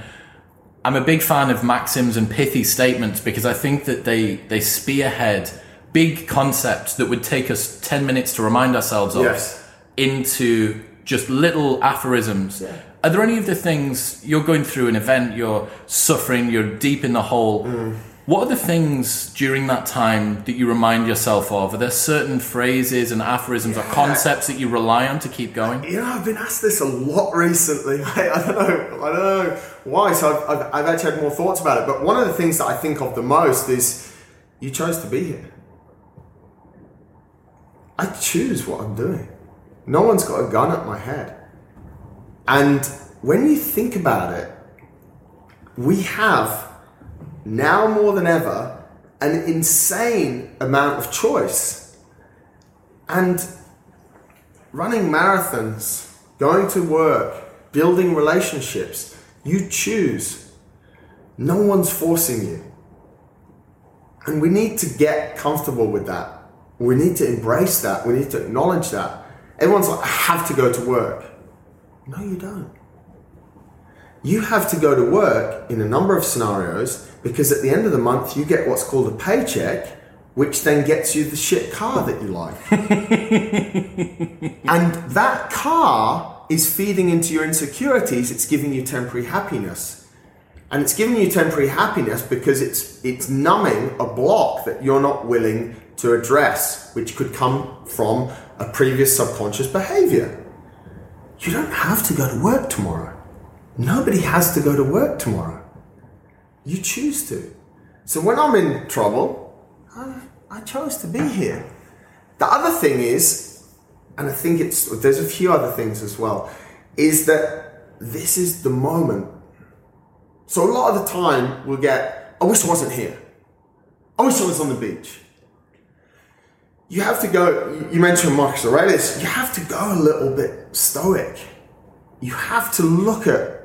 I'm a big fan of maxims and pithy statements because I think that they, they spearhead big concepts that would take us 10 minutes to remind ourselves of Yes. into just little aphorisms. Are there any of the things you're going through an event, you're suffering, you're deep in the hole? Mm. What are the things during that time that you remind yourself of? Are there certain phrases and aphorisms or concepts that you rely on to keep going? You know, I've been asked this a lot recently. mate. I don't know. I don't know why. So I've, I've, I've actually had more thoughts about it. But one of the things that I think of the most is you chose to be here. I choose what I'm doing. No one's got a gun at my head. And when you think about it, we have now more than ever an insane amount of choice. And running marathons, going to work, building relationships, you choose. No one's forcing you. And we need to get comfortable with that. We need to embrace that. We need to acknowledge that. Everyone's like, I have to go to work. No, you don't. You have to go to work in a number of scenarios because at the end of the month you get what's called a paycheck, which then gets you the shit car that you like. and that car is feeding into your insecurities, it's giving you temporary happiness. And it's giving you temporary happiness because it's it's numbing a block that you're not willing to address, which could come from a previous subconscious behavior. You don't have to go to work tomorrow. Nobody has to go to work tomorrow. You choose to. So when I'm in trouble, I, I chose to be here. The other thing is, and I think it's there's a few other things as well, is that this is the moment. So a lot of the time we'll get, I wish I wasn't here. I wish I was on the beach. You have to go, you mentioned Marcus Aurelius, you have to go a little bit stoic. you have to look at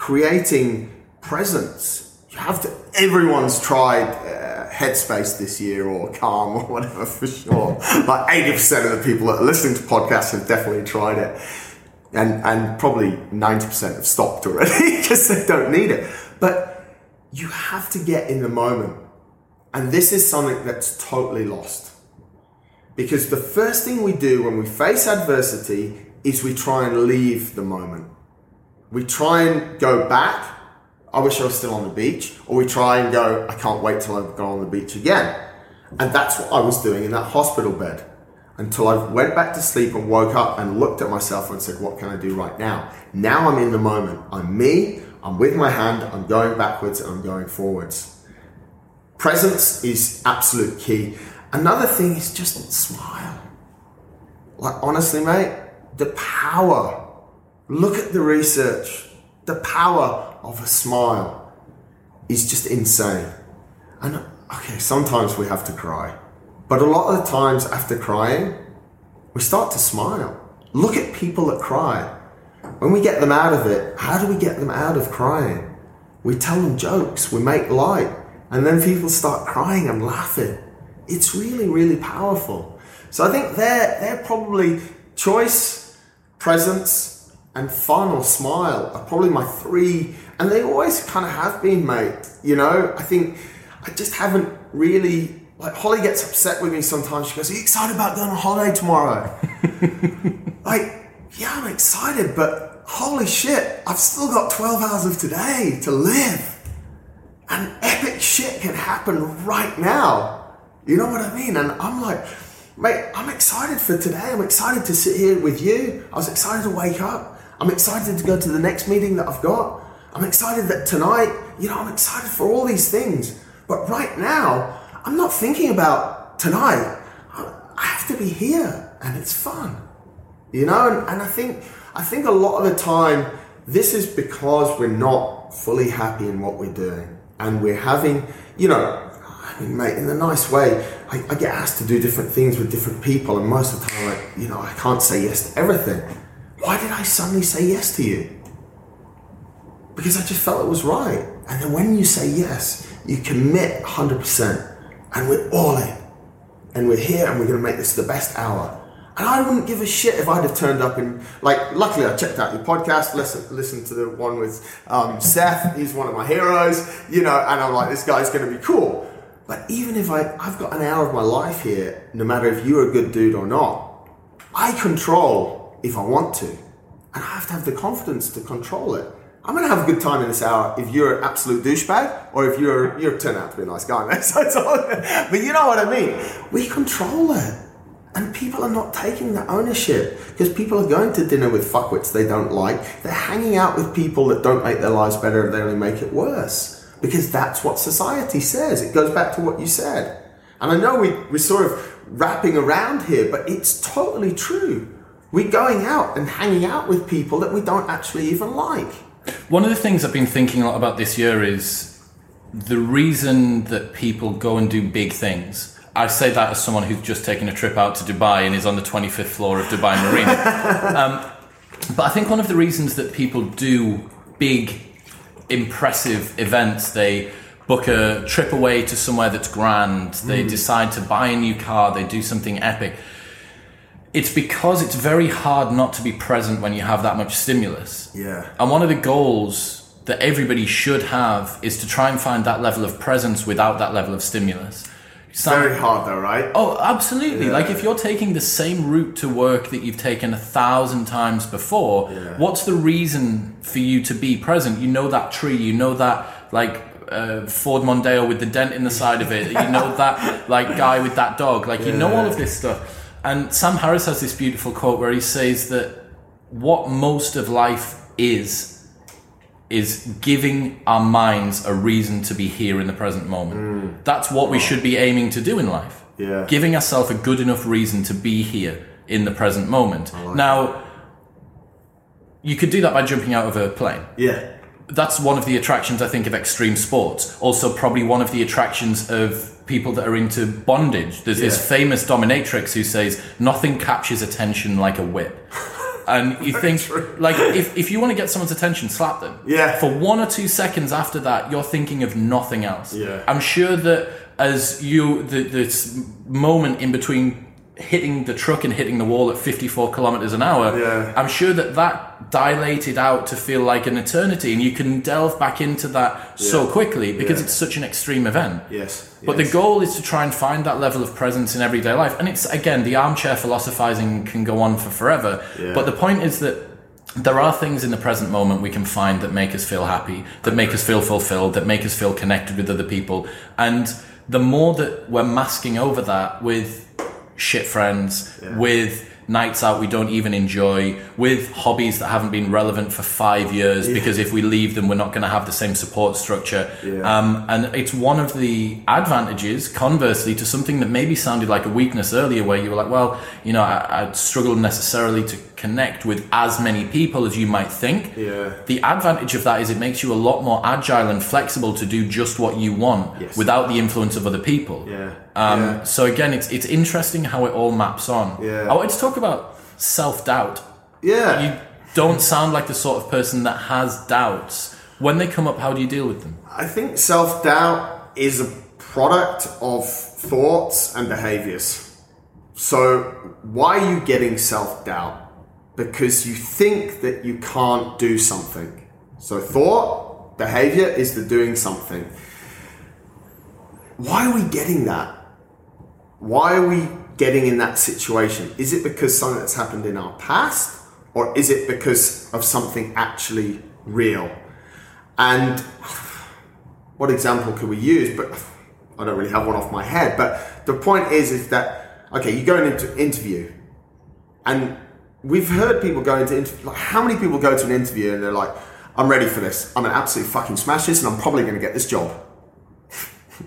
creating presence. You have to. Everyone's tried uh, Headspace this year or Calm or whatever for sure. like eighty percent of the people that are listening to podcasts have definitely tried it, and and probably ninety percent have stopped already because they don't need it. But you have to get in the moment, and this is something that's totally lost. Because the first thing we do when we face adversity is we try and leave the moment. We try and go back. I wish I was still on the beach. Or we try and go, I can't wait till I've gone on the beach again. And that's what I was doing in that hospital bed until I went back to sleep and woke up and looked at myself and said, What can I do right now? Now I'm in the moment. I'm me. I'm with my hand. I'm going backwards and I'm going forwards. Presence is absolute key. Another thing is just smile. Like, honestly, mate, the power. Look at the research. The power of a smile is just insane. And okay, sometimes we have to cry. But a lot of the times after crying, we start to smile. Look at people that cry. When we get them out of it, how do we get them out of crying? We tell them jokes, we make light, and then people start crying and laughing. It's really, really powerful. So I think they're, they're probably choice, presence, and fun or smile are probably my three, and they always kind of have been, mate. You know, I think I just haven't really. Like Holly gets upset with me sometimes. She goes, "Are you excited about going on holiday tomorrow?" like, yeah, I'm excited, but holy shit, I've still got 12 hours of today to live. And epic shit can happen right now. You know what I mean? And I'm like, mate, I'm excited for today. I'm excited to sit here with you. I was excited to wake up. I'm excited to go to the next meeting that I've got. I'm excited that tonight, you know, I'm excited for all these things. But right now, I'm not thinking about tonight. I have to be here and it's fun. You know, and, and I think I think a lot of the time this is because we're not fully happy in what we're doing. And we're having, you know, I mean, mate, in a nice way, I, I get asked to do different things with different people, and most of the time, like, you know, I can't say yes to everything. Why did I suddenly say yes to you? Because I just felt it was right. And then when you say yes, you commit 100%, and we're all in. And we're here, and we're going to make this the best hour. And I wouldn't give a shit if I'd have turned up and like. Luckily, I checked out your podcast. Listen, listen to the one with um, Seth. He's one of my heroes, you know. And I'm like, this guy's going to be cool. But even if I, I've got an hour of my life here, no matter if you're a good dude or not, I control if I want to, and I have to have the confidence to control it. I'm going to have a good time in this hour if you're an absolute douchebag or if you're you're turn out to be a nice guy. Man. So it's all, but you know what I mean. We control it. And people are not taking the ownership because people are going to dinner with fuckwits they don't like. They're hanging out with people that don't make their lives better, they only make it worse. Because that's what society says. It goes back to what you said. And I know we, we're sort of wrapping around here, but it's totally true. We're going out and hanging out with people that we don't actually even like. One of the things I've been thinking a lot about this year is the reason that people go and do big things I say that as someone who's just taken a trip out to Dubai and is on the 25th floor of Dubai Marina. um, but I think one of the reasons that people do big, impressive events, they book a trip away to somewhere that's grand, they mm. decide to buy a new car, they do something epic. It's because it's very hard not to be present when you have that much stimulus. Yeah. And one of the goals that everybody should have is to try and find that level of presence without that level of stimulus. Some, Very hard though, right? Oh, absolutely. Yeah. Like if you're taking the same route to work that you've taken a thousand times before, yeah. what's the reason for you to be present? You know that tree, you know that like uh, Ford Mondeo with the dent in the side of it, you know that like guy with that dog, like yeah. you know all of this stuff. And Sam Harris has this beautiful quote where he says that what most of life is is giving our minds a reason to be here in the present moment. Mm. That's what we should be aiming to do in life. Yeah. Giving ourselves a good enough reason to be here in the present moment. Like now, that. you could do that by jumping out of a plane. Yeah. That's one of the attractions, I think, of extreme sports. Also, probably one of the attractions of people that are into bondage. There's yeah. this famous dominatrix who says, Nothing captures attention like a whip. And you think, like, if, if you want to get someone's attention, slap them. Yeah. For one or two seconds after that, you're thinking of nothing else. Yeah. I'm sure that as you, the, this moment in between hitting the truck and hitting the wall at 54 kilometers an hour, Yeah. I'm sure that that dilated out to feel like an eternity, and you can delve back into that so quickly because Yeah. it's such an extreme event. Yes. But yes. the goal is to try and find that level of presence in everyday life. And it's, again, the armchair philosophizing can go on for forever. Yeah. But the point is that there are things in the present moment we can find that make us feel happy, that make us feel fulfilled, that make us feel connected with other people. And the more that we're masking over that with shit friends, with nights out we don't even enjoy, with hobbies that haven't been relevant for five years because if we leave them, we're not going to have the same support structure. Yeah. Um, and it's one of the advantages, conversely, to something that maybe sounded like a weakness earlier, where you were like, well, you know, I, I struggle necessarily to connect with as many people as you might think. Yeah. The advantage of that is it makes you a lot more agile and flexible to do just what you want Yes. without the influence of other people. Yeah. Um, yeah. So again, it's it's interesting how it all maps on. Yeah. I wanted to talk about self doubt. Yeah. You don't sound like the sort of person that has doubts. When they come up, how do you deal with them? I think self doubt is a product of thoughts and behaviors. So, why are you getting self doubt? Because you think that you can't do something. So, thought, behavior is the doing something. Why are we getting that? Why are we getting in that situation? Is it because something that's happened in our past? Or is it because of something actually real? And what example could we use? But I don't really have one off my head. But the point is, is that okay, you go into an interview, and we've heard people go into interview. Like, how many people go to an interview and they're like, "I'm ready for this. I'm an absolute fucking smash this, and I'm probably going to get this job."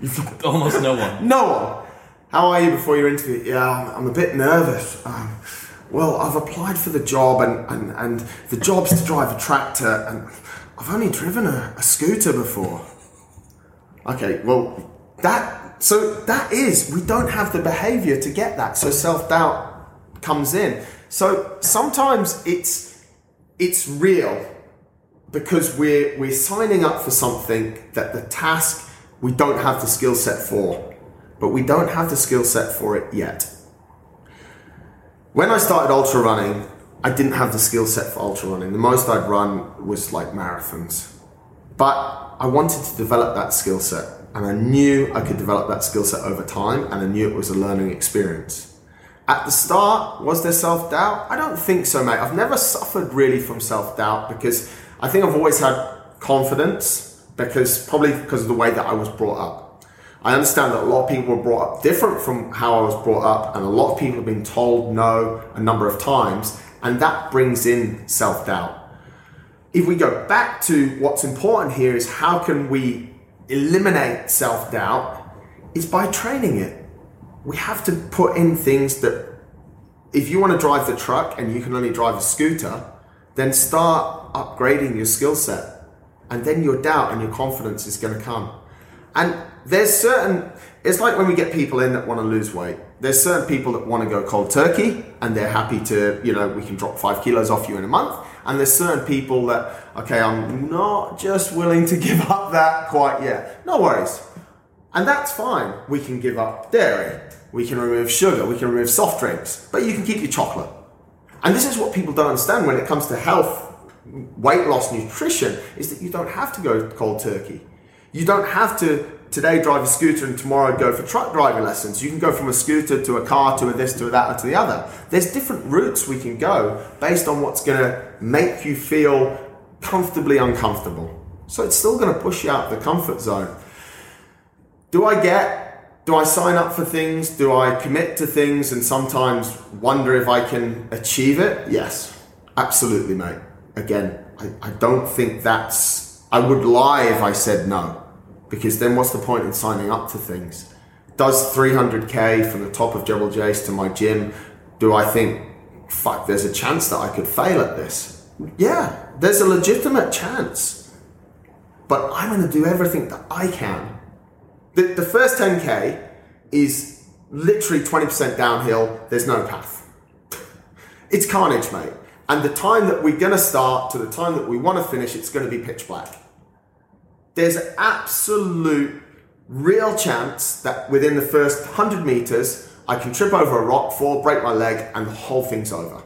Almost no one. No one. How are you before your interview? Yeah, I'm, I'm a bit nervous. Um, well, I've applied for the job, and, and, and the job's to drive a tractor, and I've only driven a, a scooter before. Okay, well, that so that is we don't have the behavior to get that. So self doubt comes in. So sometimes it's it's real because we're we're signing up for something that the task we don't have the skill set for, but we don't have the skill set for it yet. When I started ultra running, I didn't have the skill set for ultra running. The most I'd run was like marathons. But I wanted to develop that skill set, and I knew I could develop that skill set over time, and I knew it was a learning experience. At the start, was there self doubt? I don't think so, mate. I've never suffered really from self doubt because I think I've always had confidence because probably because of the way that I was brought up. I understand that a lot of people were brought up different from how I was brought up, and a lot of people have been told no a number of times, and that brings in self doubt if we go back to what's important here is how can we eliminate self-doubt is by training it. We have to put in things that if you want to drive the truck and you can only drive a scooter then start upgrading your skill set and then your doubt and your confidence is going to come. And there's certain it's like when we get people in that want to lose weight. There's certain people that want to go cold turkey and they're happy to you know we can drop five kilos off you in a month. And there's certain people that okay i'm not just willing to give up that quite yet. No worries. And that's fine. We can give up dairy. We can remove sugar. We can remove soft drinks. But you can keep your chocolate. And this is what people don't understand when it comes to health weight loss nutrition is that you don't have to go cold turkey. You don't have to today drive a scooter and tomorrow go for truck driving lessons. You can go from a scooter to a car to a this to a that or to the other. There's different routes we can go based on what's going to make you feel comfortably uncomfortable. So it's still going to push you out of the comfort zone. Do I get, do I sign up for things? Do I commit to things and sometimes wonder if I can achieve it? Yes, absolutely, mate. Again, I, I don't think that's, I would lie if I said no because then what's the point in signing up to things? Does 300k from the top of Jebel Jais to my gym, do I think, fuck, there's a chance that I could fail at this? Yeah, there's a legitimate chance. But I'm going to do everything that I can. The, the first 10k is literally 20% downhill, there's no path. It's carnage, mate. And the time that we're going to start to the time that we want to finish, it's going to be pitch black. There's an absolute real chance that within the first 100 meters, I can trip over a rock, fall, break my leg, and the whole thing's over.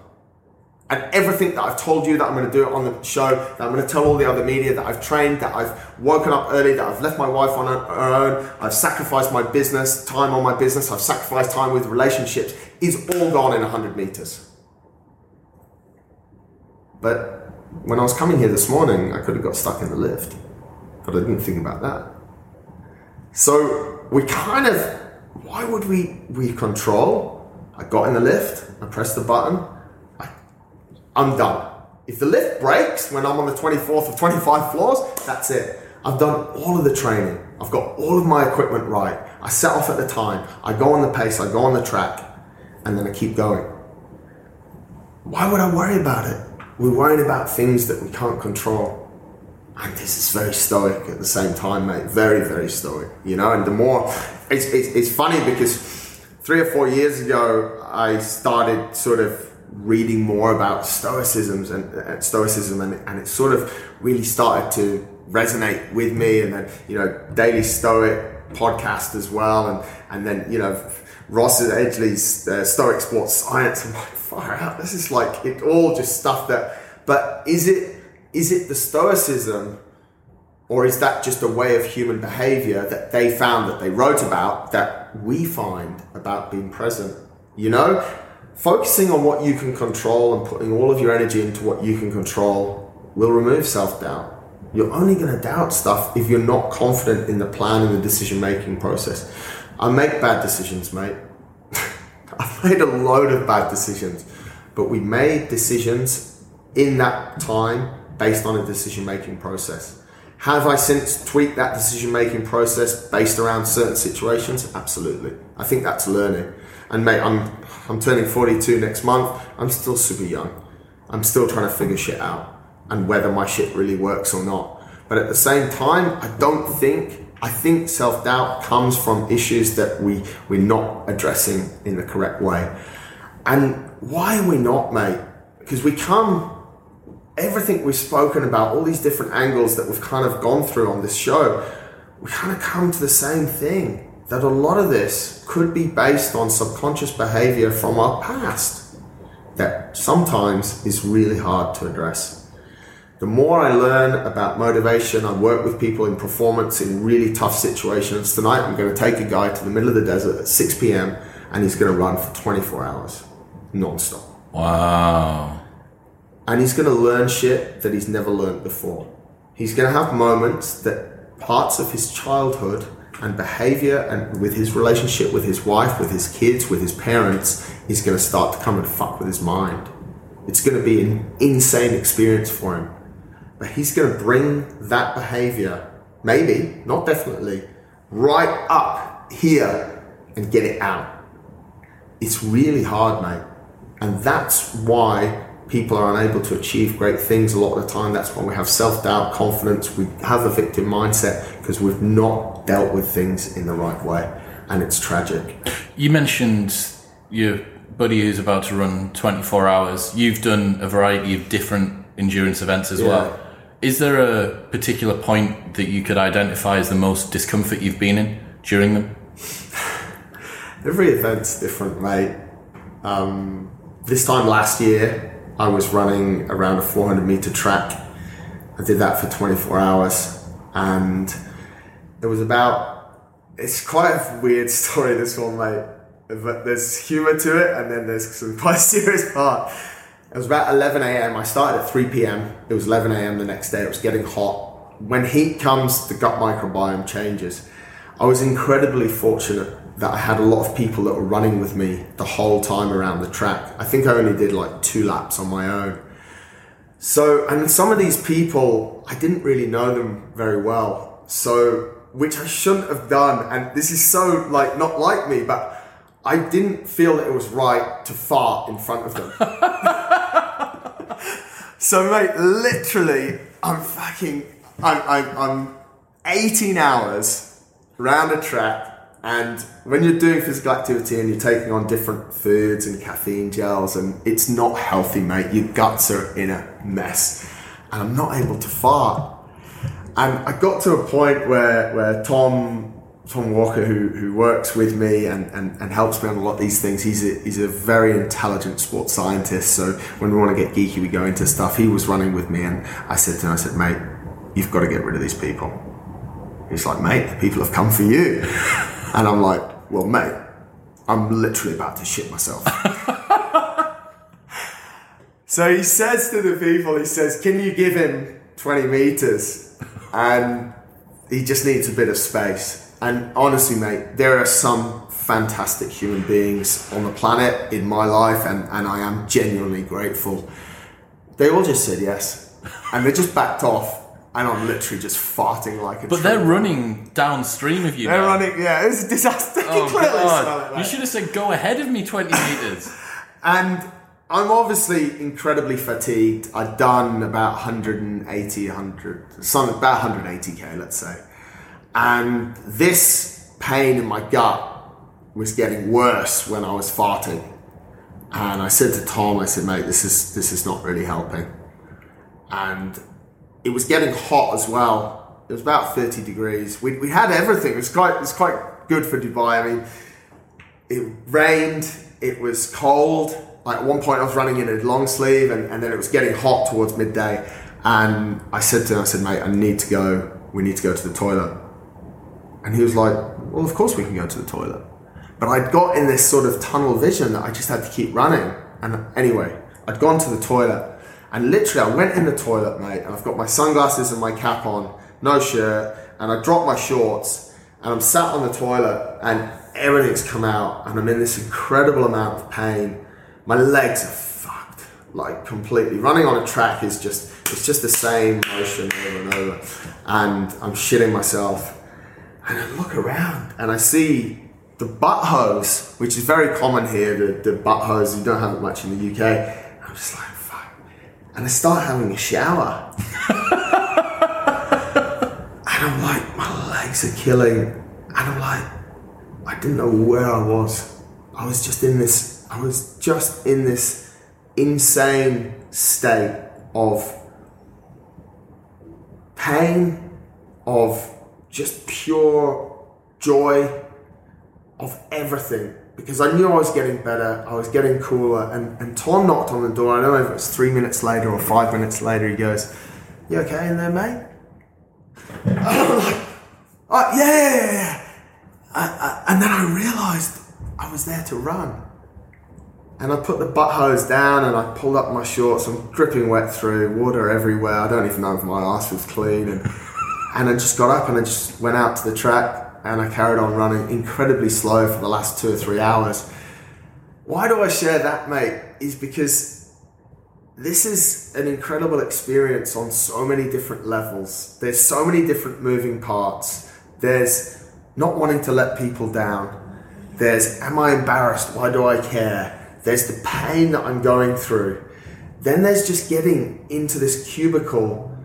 And everything that I've told you that I'm going to do it on the show, that I'm going to tell all the other media that I've trained, that I've woken up early, that I've left my wife on her own, I've sacrificed my business, time on my business, I've sacrificed time with relationships, is all gone in 100 meters. But when I was coming here this morning, I could have got stuck in the lift, but I didn't think about that. So we kind of, why would we, we control? I got in the lift, I pressed the button, I, I'm done. If the lift breaks when I'm on the 24th or 25 floors, that's it. I've done all of the training. I've got all of my equipment right. I set off at the time. I go on the pace, I go on the track, and then I keep going. Why would I worry about it? We're worrying about things that we can't control. And this is very stoic at the same time, mate. Very, very stoic, you know. And the more, it's, it's, it's funny because three or four years ago, I started sort of reading more about stoicisms and uh, stoicism, and, and it sort of really started to resonate with me. And then, you know, Daily Stoic podcast as well, and and then you know, Ross Edgley's uh, Stoic Sports Science. I'm like, far out. This is like it all just stuff that. But is it is it the stoicism or is that just a way of human behavior that they found that they wrote about that we find about being present? You know focusing on what you can control and putting all of your energy into what you can control will remove self-doubt. You're only going to doubt stuff if you're not confident in the plan and the decision making process. I make bad decisions mate. I've made a load of bad decisions but we made decisions in that time based on a decision making process. Have I since tweaked that decision making process based around certain situations? Absolutely. I think that's learning. And mate, I'm I'm turning 42 next month. I'm still super young. I'm still trying to figure shit out and whether my shit really works or not. But at the same time, I don't think I think self-doubt comes from issues that we we're not addressing in the correct way. And why are we not, mate? Because we come everything we've spoken about, all these different angles that we've kind of gone through on this show, we kind of come to the same thing that a lot of this could be based on subconscious behavior from our past that sometimes is really hard to address. The more I learn about motivation, I work with people in performance in really tough situations. Tonight, I'm going to take a guy to the middle of the desert at 6 p.m. and he's going to run for 24 hours non-stop. Wow and he's going to learn shit that he's never learned before. He's going to have moments that parts of his childhood and behavior and with his relationship with his wife, with his kids, with his parents, is going to start to come and fuck with his mind. It's going to be an insane experience for him. But he's going to bring that behavior, maybe, not definitely, right up here and get it out. It's really hard, mate. And that's why people are unable to achieve great things a lot of the time. That's why we have self doubt, confidence, we have a victim mindset because we've not dealt with things in the right way. And it's tragic. You mentioned your buddy who's about to run 24 hours. You've done a variety of different endurance events as yeah. well. Is there a particular point that you could identify as the most discomfort you've been in during them? Every event's different, mate. Um, this time last year, I was running around a 400 meter track. I did that for 24 hours, and it was about. It's quite a weird story, this one, mate. But there's humor to it, and then there's some quite serious part. It was about 11 a.m. I started at 3 p.m. It was 11 a.m. the next day. It was getting hot. When heat comes, the gut microbiome changes. I was incredibly fortunate that I had a lot of people that were running with me the whole time around the track. I think I only did like two laps on my own. So, and some of these people, I didn't really know them very well. So, which I shouldn't have done. And this is so like not like me, but I didn't feel that it was right to fart in front of them. so, mate, literally, I'm fucking, I'm, I'm, I'm 18 hours around a track And when you're doing physical activity and you're taking on different foods and caffeine gels, and it's not healthy, mate. Your guts are in a mess. And I'm not able to fart. And I got to a point where, where Tom Tom Walker, who, who works with me and, and, and helps me on a lot of these things, he's a, he's a very intelligent sports scientist. So when we want to get geeky, we go into stuff. He was running with me, and I said to him, I said, mate, you've got to get rid of these people. He's like, mate, the people have come for you. And I'm like, well, mate, I'm literally about to shit myself. so he says to the people, he says, can you give him 20 meters? And he just needs a bit of space. And honestly, mate, there are some fantastic human beings on the planet in my life, and, and I am genuinely grateful. They all just said yes, and they just backed off, and I'm literally just farting like a. But they're running downstream of you. They're now. running, yeah. It was a disaster. Oh, God. mate. You should have said, go ahead of me 20 meters. And I'm obviously incredibly fatigued. I'd done about 180, 100, some about 180k, let's say. And this pain in my gut was getting worse when I was farting. And I said to Tom, I said, mate, this is this is not really helping. And it was getting hot as well. It was about 30 degrees. We, we had everything. It was quite it was quite good for Dubai. I mean, it rained, it was cold. Like at one point I was running in a long sleeve and, and then it was getting hot towards midday. And I said to him, I said, mate, I need to go, we need to go to the toilet. And he was like, well, of course we can go to the toilet. But I'd got in this sort of tunnel vision that I just had to keep running. And anyway, I'd gone to the toilet and literally I went in the toilet, mate, and I've got my sunglasses and my cap on, no shirt, and I dropped my shorts and I'm sat on the toilet and everything's come out and I'm in this incredible amount of pain. My legs are fucked, like completely. Running on a track is just, it's just the same motion over and over. And I'm shitting myself. And I look around and I see the butt hose, which is very common here, the, the butt hose, you don't have it much in the UK. I'm just like. And I start having a shower. and I'm like, my legs are killing. And I'm like, I didn't know where I was. I was just in this, I was just in this insane state of pain, of just pure joy, of everything. Because I knew I was getting better, I was getting cooler, and, and Tom knocked on the door. I don't know if it was three minutes later or five minutes later. He goes, You okay in there, mate? Oh, yeah, yeah, yeah, yeah. I, I, and then I realized I was there to run. And I put the butt hose down and I pulled up my shorts. I'm dripping wet through, water everywhere. I don't even know if my ass was clean. And, and I just got up and I just went out to the track and I carried on running incredibly slow for the last two or three hours. Why do I share that, mate? Is because this is an incredible experience on so many different levels. There's so many different moving parts. There's not wanting to let people down. There's, am I embarrassed? Why do I care? There's the pain that I'm going through. Then there's just getting into this cubicle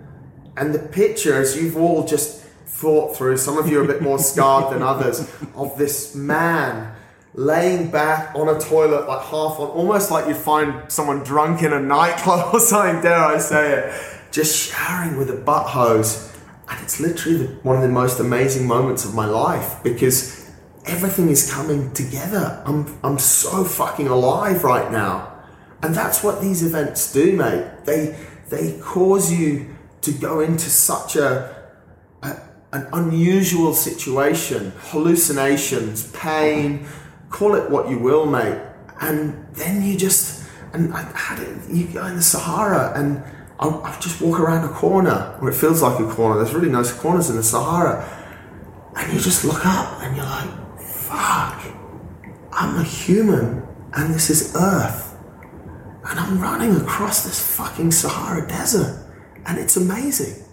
and the picture, as you've all just thought through, some of you are a bit more scarred than others, of this man laying back on a toilet, like half on, almost like you'd find someone drunk in a nightclub or something, dare I say it, just showering with a butt hose. And it's literally the, one of the most amazing moments of my life because everything is coming together. I'm, I'm so fucking alive right now. And that's what these events do, mate. They, they cause you to go into such a, a an unusual situation, hallucinations, pain, call it what you will, mate. And then you just, and I had it, you go in the Sahara and I, I just walk around a corner, or it feels like a corner. There's really nice corners in the Sahara. And you just look up and you're like, fuck, I'm a human and this is Earth. And I'm running across this fucking Sahara desert. And it's amazing.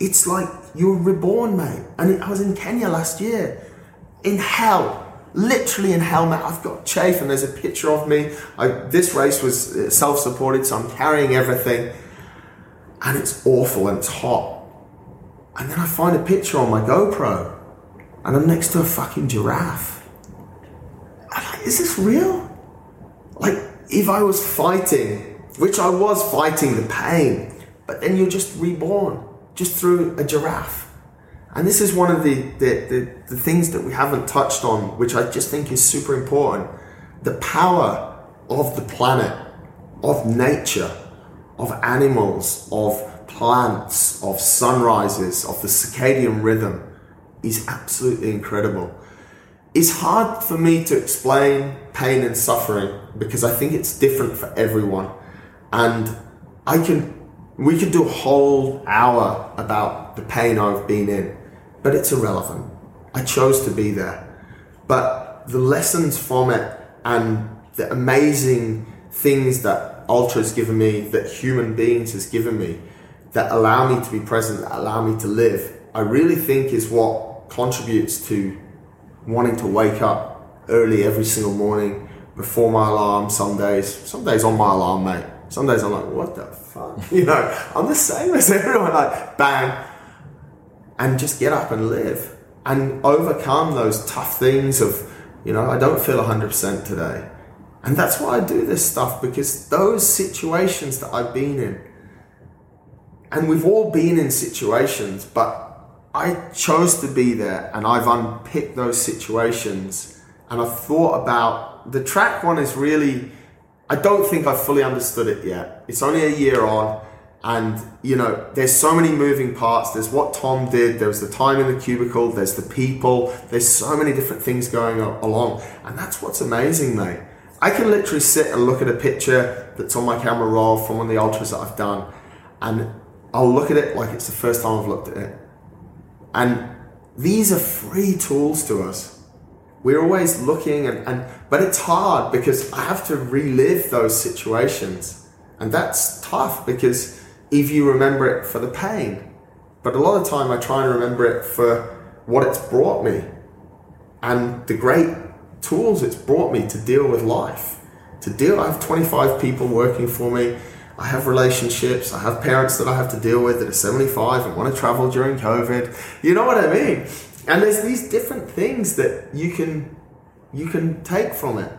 It's like you're reborn, mate. And I was in Kenya last year, in hell, literally in hell, mate. I've got chafe, and there's a picture of me. I, this race was uh, self-supported, so I'm carrying everything, and it's awful and it's hot. And then I find a picture on my GoPro, and I'm next to a fucking giraffe. is this real? Like, if I was fighting, which I was fighting the pain, but then you're just reborn, just through a giraffe. And this is one of the, the, the, the things that we haven't touched on, which I just think is super important. The power of the planet, of nature, of animals, of plants, of sunrises, of the circadian rhythm is absolutely incredible. It's hard for me to explain pain and suffering because I think it's different for everyone. And I can, we could do a whole hour about the pain I've been in, but it's irrelevant. I chose to be there. But the lessons from it and the amazing things that Ultra has given me, that human beings has given me, that allow me to be present, that allow me to live, I really think is what contributes to wanting to wake up early every single morning before my alarm some days. Some days on my alarm, mate. Some days I'm like, what the fuck? You know, I'm the same as everyone. Like, bang. And just get up and live and overcome those tough things of, you know, I don't feel 100% today. And that's why I do this stuff because those situations that I've been in, and we've all been in situations, but I chose to be there and I've unpicked those situations and I've thought about the track one is really, I don't think I've fully understood it yet. It's only a year on and you know, there's so many moving parts. There's what Tom did, there's the time in the cubicle, there's the people, there's so many different things going along. And that's what's amazing, mate. I can literally sit and look at a picture that's on my camera roll from one of the ultras that I've done and I'll look at it like it's the first time I've looked at it. And these are free tools to us. We're always looking and, and but it's hard because I have to relive those situations. And that's tough because if you remember it for the pain. But a lot of time I try and remember it for what it's brought me and the great tools it's brought me to deal with life. To deal, I have 25 people working for me. I have relationships. I have parents that I have to deal with that are 75 and want to travel during COVID. You know what I mean? And there's these different things that you can you can take from it.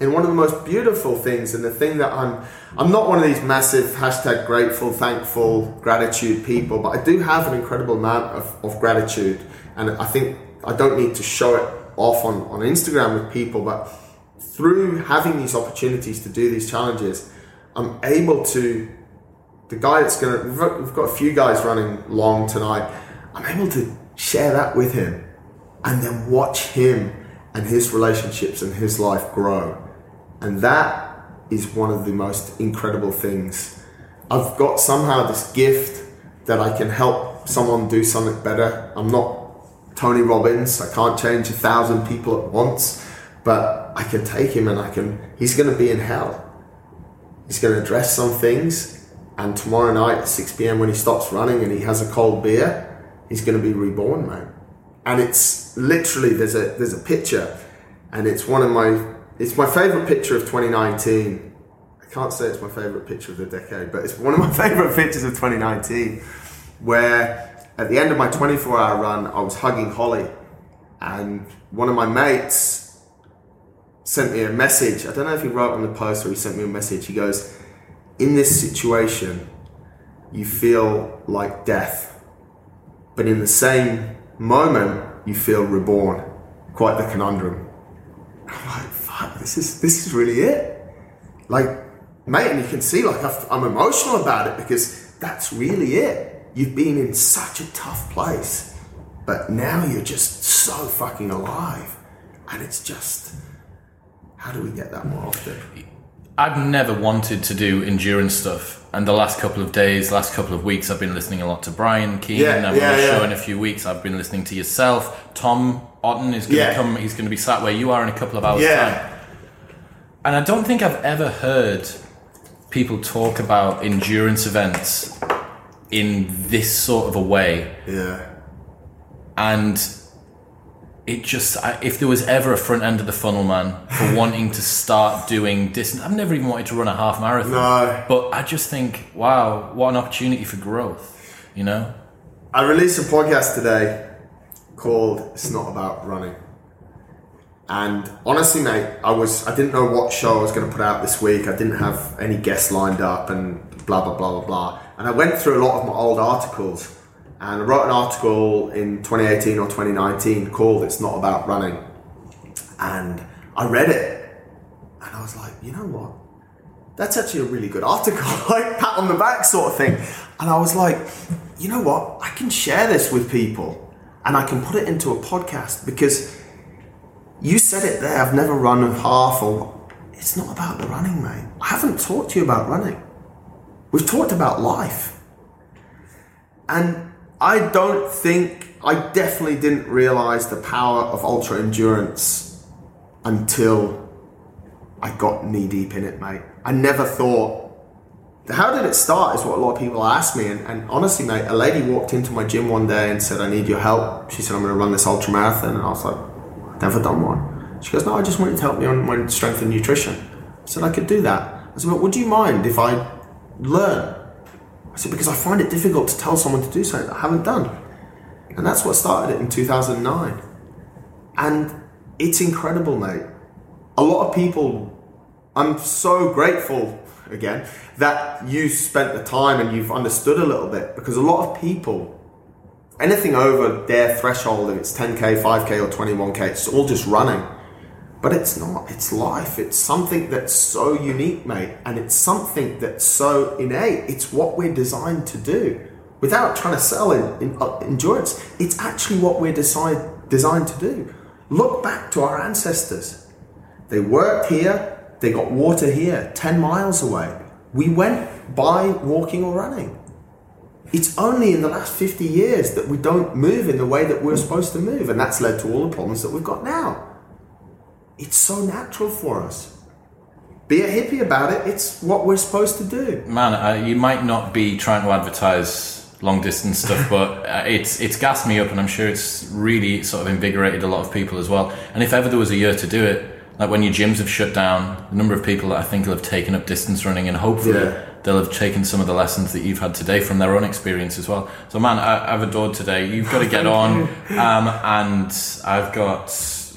And one of the most beautiful things, and the thing that I'm I'm not one of these massive hashtag grateful, thankful, gratitude people, but I do have an incredible amount of, of gratitude. And I think I don't need to show it off on, on Instagram with people, but through having these opportunities to do these challenges, I'm able to. The guy that's gonna, we've got a few guys running long tonight. I'm able to share that with him, and then watch him and his relationships and his life grow, and that is one of the most incredible things. I've got somehow this gift that I can help someone do something better. I'm not Tony Robbins. I can't change a thousand people at once, but I can take him and I can. He's going to be in hell He's going to address some things, and tomorrow night at 6 p.m. when he stops running and he has a cold beer, he's going to be reborn, man. And it's literally there's a there's a picture, and it's one of my it's my favorite picture of 2019. I can't say it's my favorite picture of the decade, but it's one of my favorite pictures of 2019, where at the end of my 24 hour run, I was hugging Holly, and one of my mates sent me a message. I don't know if he wrote on the post or he sent me a message. He goes, In this situation, you feel like death, but in the same moment, you feel reborn. Quite the conundrum. I'm like, fuck, this is, this is really it. Like, mate, and you can see, like, I'm emotional about it because that's really it. You've been in such a tough place, but now you're just so fucking alive. And it's just, how do we get that more often? I've never wanted to do endurance stuff, and the last couple of days, last couple of weeks, I've been listening a lot to Brian Keane. Yeah, I'm yeah, on a show yeah. in a few weeks. I've been listening to yourself. Tom Otten is going to Yeah. come. He's going to be sat where you are in a couple of hours' Yeah. time. And I don't think I've ever heard people talk about endurance events in this sort of a way. Yeah. and it just I, if there was ever a front end of the funnel man for wanting to start doing distance i've never even wanted to run a half marathon No. but i just think wow what an opportunity for growth you know I released a podcast today called It's Not About Running. And honestly, mate, I was I didn't know what show I was going to put out this week. I didn't have any guests lined up and blah blah blah blah blah. And I went through a lot of my old articles and I wrote an article in 2018 or 2019 called "It's Not About Running," and I read it and I was like, you know what? That's actually a really good article, like pat on the back sort of thing. And I was like, you know what? I can share this with people and I can put it into a podcast because you said it there. I've never run a half or. It's not about the running, mate. I haven't talked to you about running. We've talked about life. And I don't think, I definitely didn't realize the power of ultra endurance until I got knee deep in it, mate. I never thought. How did it start? Is what a lot of people ask me. And, and honestly, mate, a lady walked into my gym one day and said, I need your help. She said, I'm going to run this ultra marathon. And I was like, never done one. She goes, no, I just want you to help me on my strength and nutrition. I said, I could do that. I said, well, would you mind if I learn? I said, because I find it difficult to tell someone to do something that I haven't done. And that's what started it in 2009. And it's incredible, mate. A lot of people, I'm so grateful again that you spent the time and you've understood a little bit because a lot of people anything over their threshold, if it's 10k, 5k, or 21k, it's all just running. But it's not, it's life. It's something that's so unique, mate. And it's something that's so innate. It's what we're designed to do without trying to sell in, in uh, endurance. It's actually what we're decide, designed to do. Look back to our ancestors. They worked here, they got water here, 10 miles away. We went by walking or running. It's only in the last 50 years that we don't move in the way that we're supposed to move, and that's led to all the problems that we've got now. It's so natural for us. Be a hippie about it, it's what we're supposed to do. Man, uh, you might not be trying to advertise long distance stuff, but uh, it's it's gassed me up, and I'm sure it's really sort of invigorated a lot of people as well. And if ever there was a year to do it, like when your gyms have shut down, the number of people that I think will have taken up distance running, and hopefully Yeah. they'll have taken some of the lessons that you've had today from their own experience as well. So, man, I, I've adored today. You've got to get on, um, and I've got.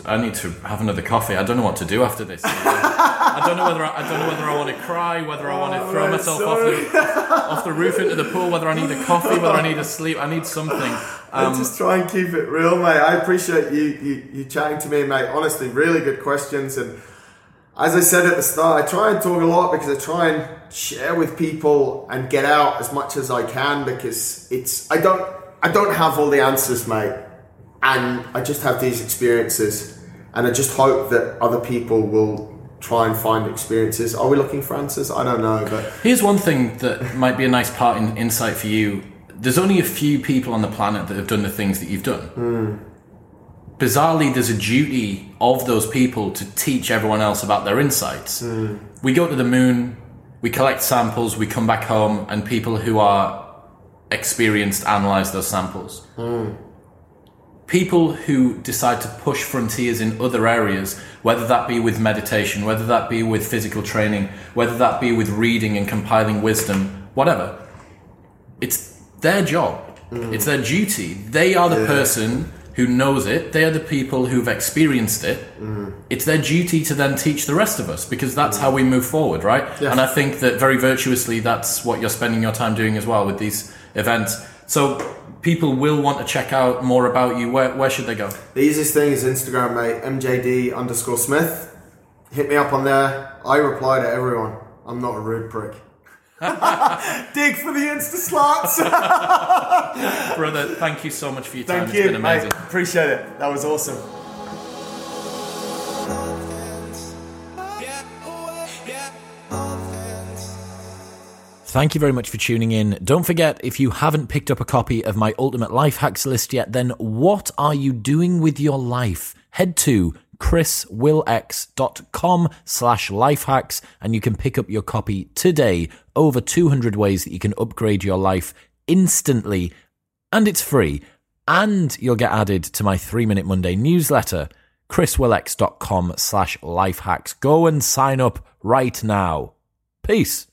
I need to have another coffee. I don't know what to do after this. I don't know whether I, I don't know whether I want to cry, whether I want to throw man, myself sorry. off the off the roof into the pool, whether I need a coffee, whether I need a sleep. I need something. Um, just try and keep it real, mate. I appreciate you, you, you chatting to me, mate. Honestly, really good questions. And as I said at the start, I try and talk a lot because I try and share with people and get out as much as I can because it's I don't I don't have all the answers, mate. And I just have these experiences, and I just hope that other people will try and find experiences. Are we looking for answers? I don't know, but Here's one thing that might be a nice part in insight for you. There's only a few people on the planet that have done the things that you've done. Hmm. Bizarrely, there's a duty of those people to teach everyone else about their insights. Hmm. We go to the moon, we collect samples, we come back home, and people who are experienced analyze those samples. Hmm. People who decide to push frontiers in other areas, whether that be with meditation, whether that be with physical training, whether that be with reading and compiling wisdom, whatever, it's their job. Mm. It's their duty. They are the person who knows it. They are the people who've experienced it. Mm. It's their duty to then teach the rest of us because that's how we move forward, right? Yeah. And I think that very virtuously, that's what you're spending your time doing as well with these events. So people will want to check out more about you. Where, where should they go? The easiest thing is Instagram, mate. MJD underscore Smith. Hit me up on there. I reply to everyone. I'm not a rude prick. Dig for the Insta slots. Brother, thank you so much for your time. Thank it's you, been amazing. mate. Appreciate it. That was awesome. Thank you very much for tuning in. Don't forget, if you haven't picked up a copy of my Ultimate Life Hacks list yet, then what are you doing with your life? Head to chriswillx.com slash lifehacks and you can pick up your copy today. Over 200 ways that you can upgrade your life instantly and it's free. And you'll get added to my three minute Monday newsletter, chriswillx.com slash lifehacks. Go and sign up right now. Peace.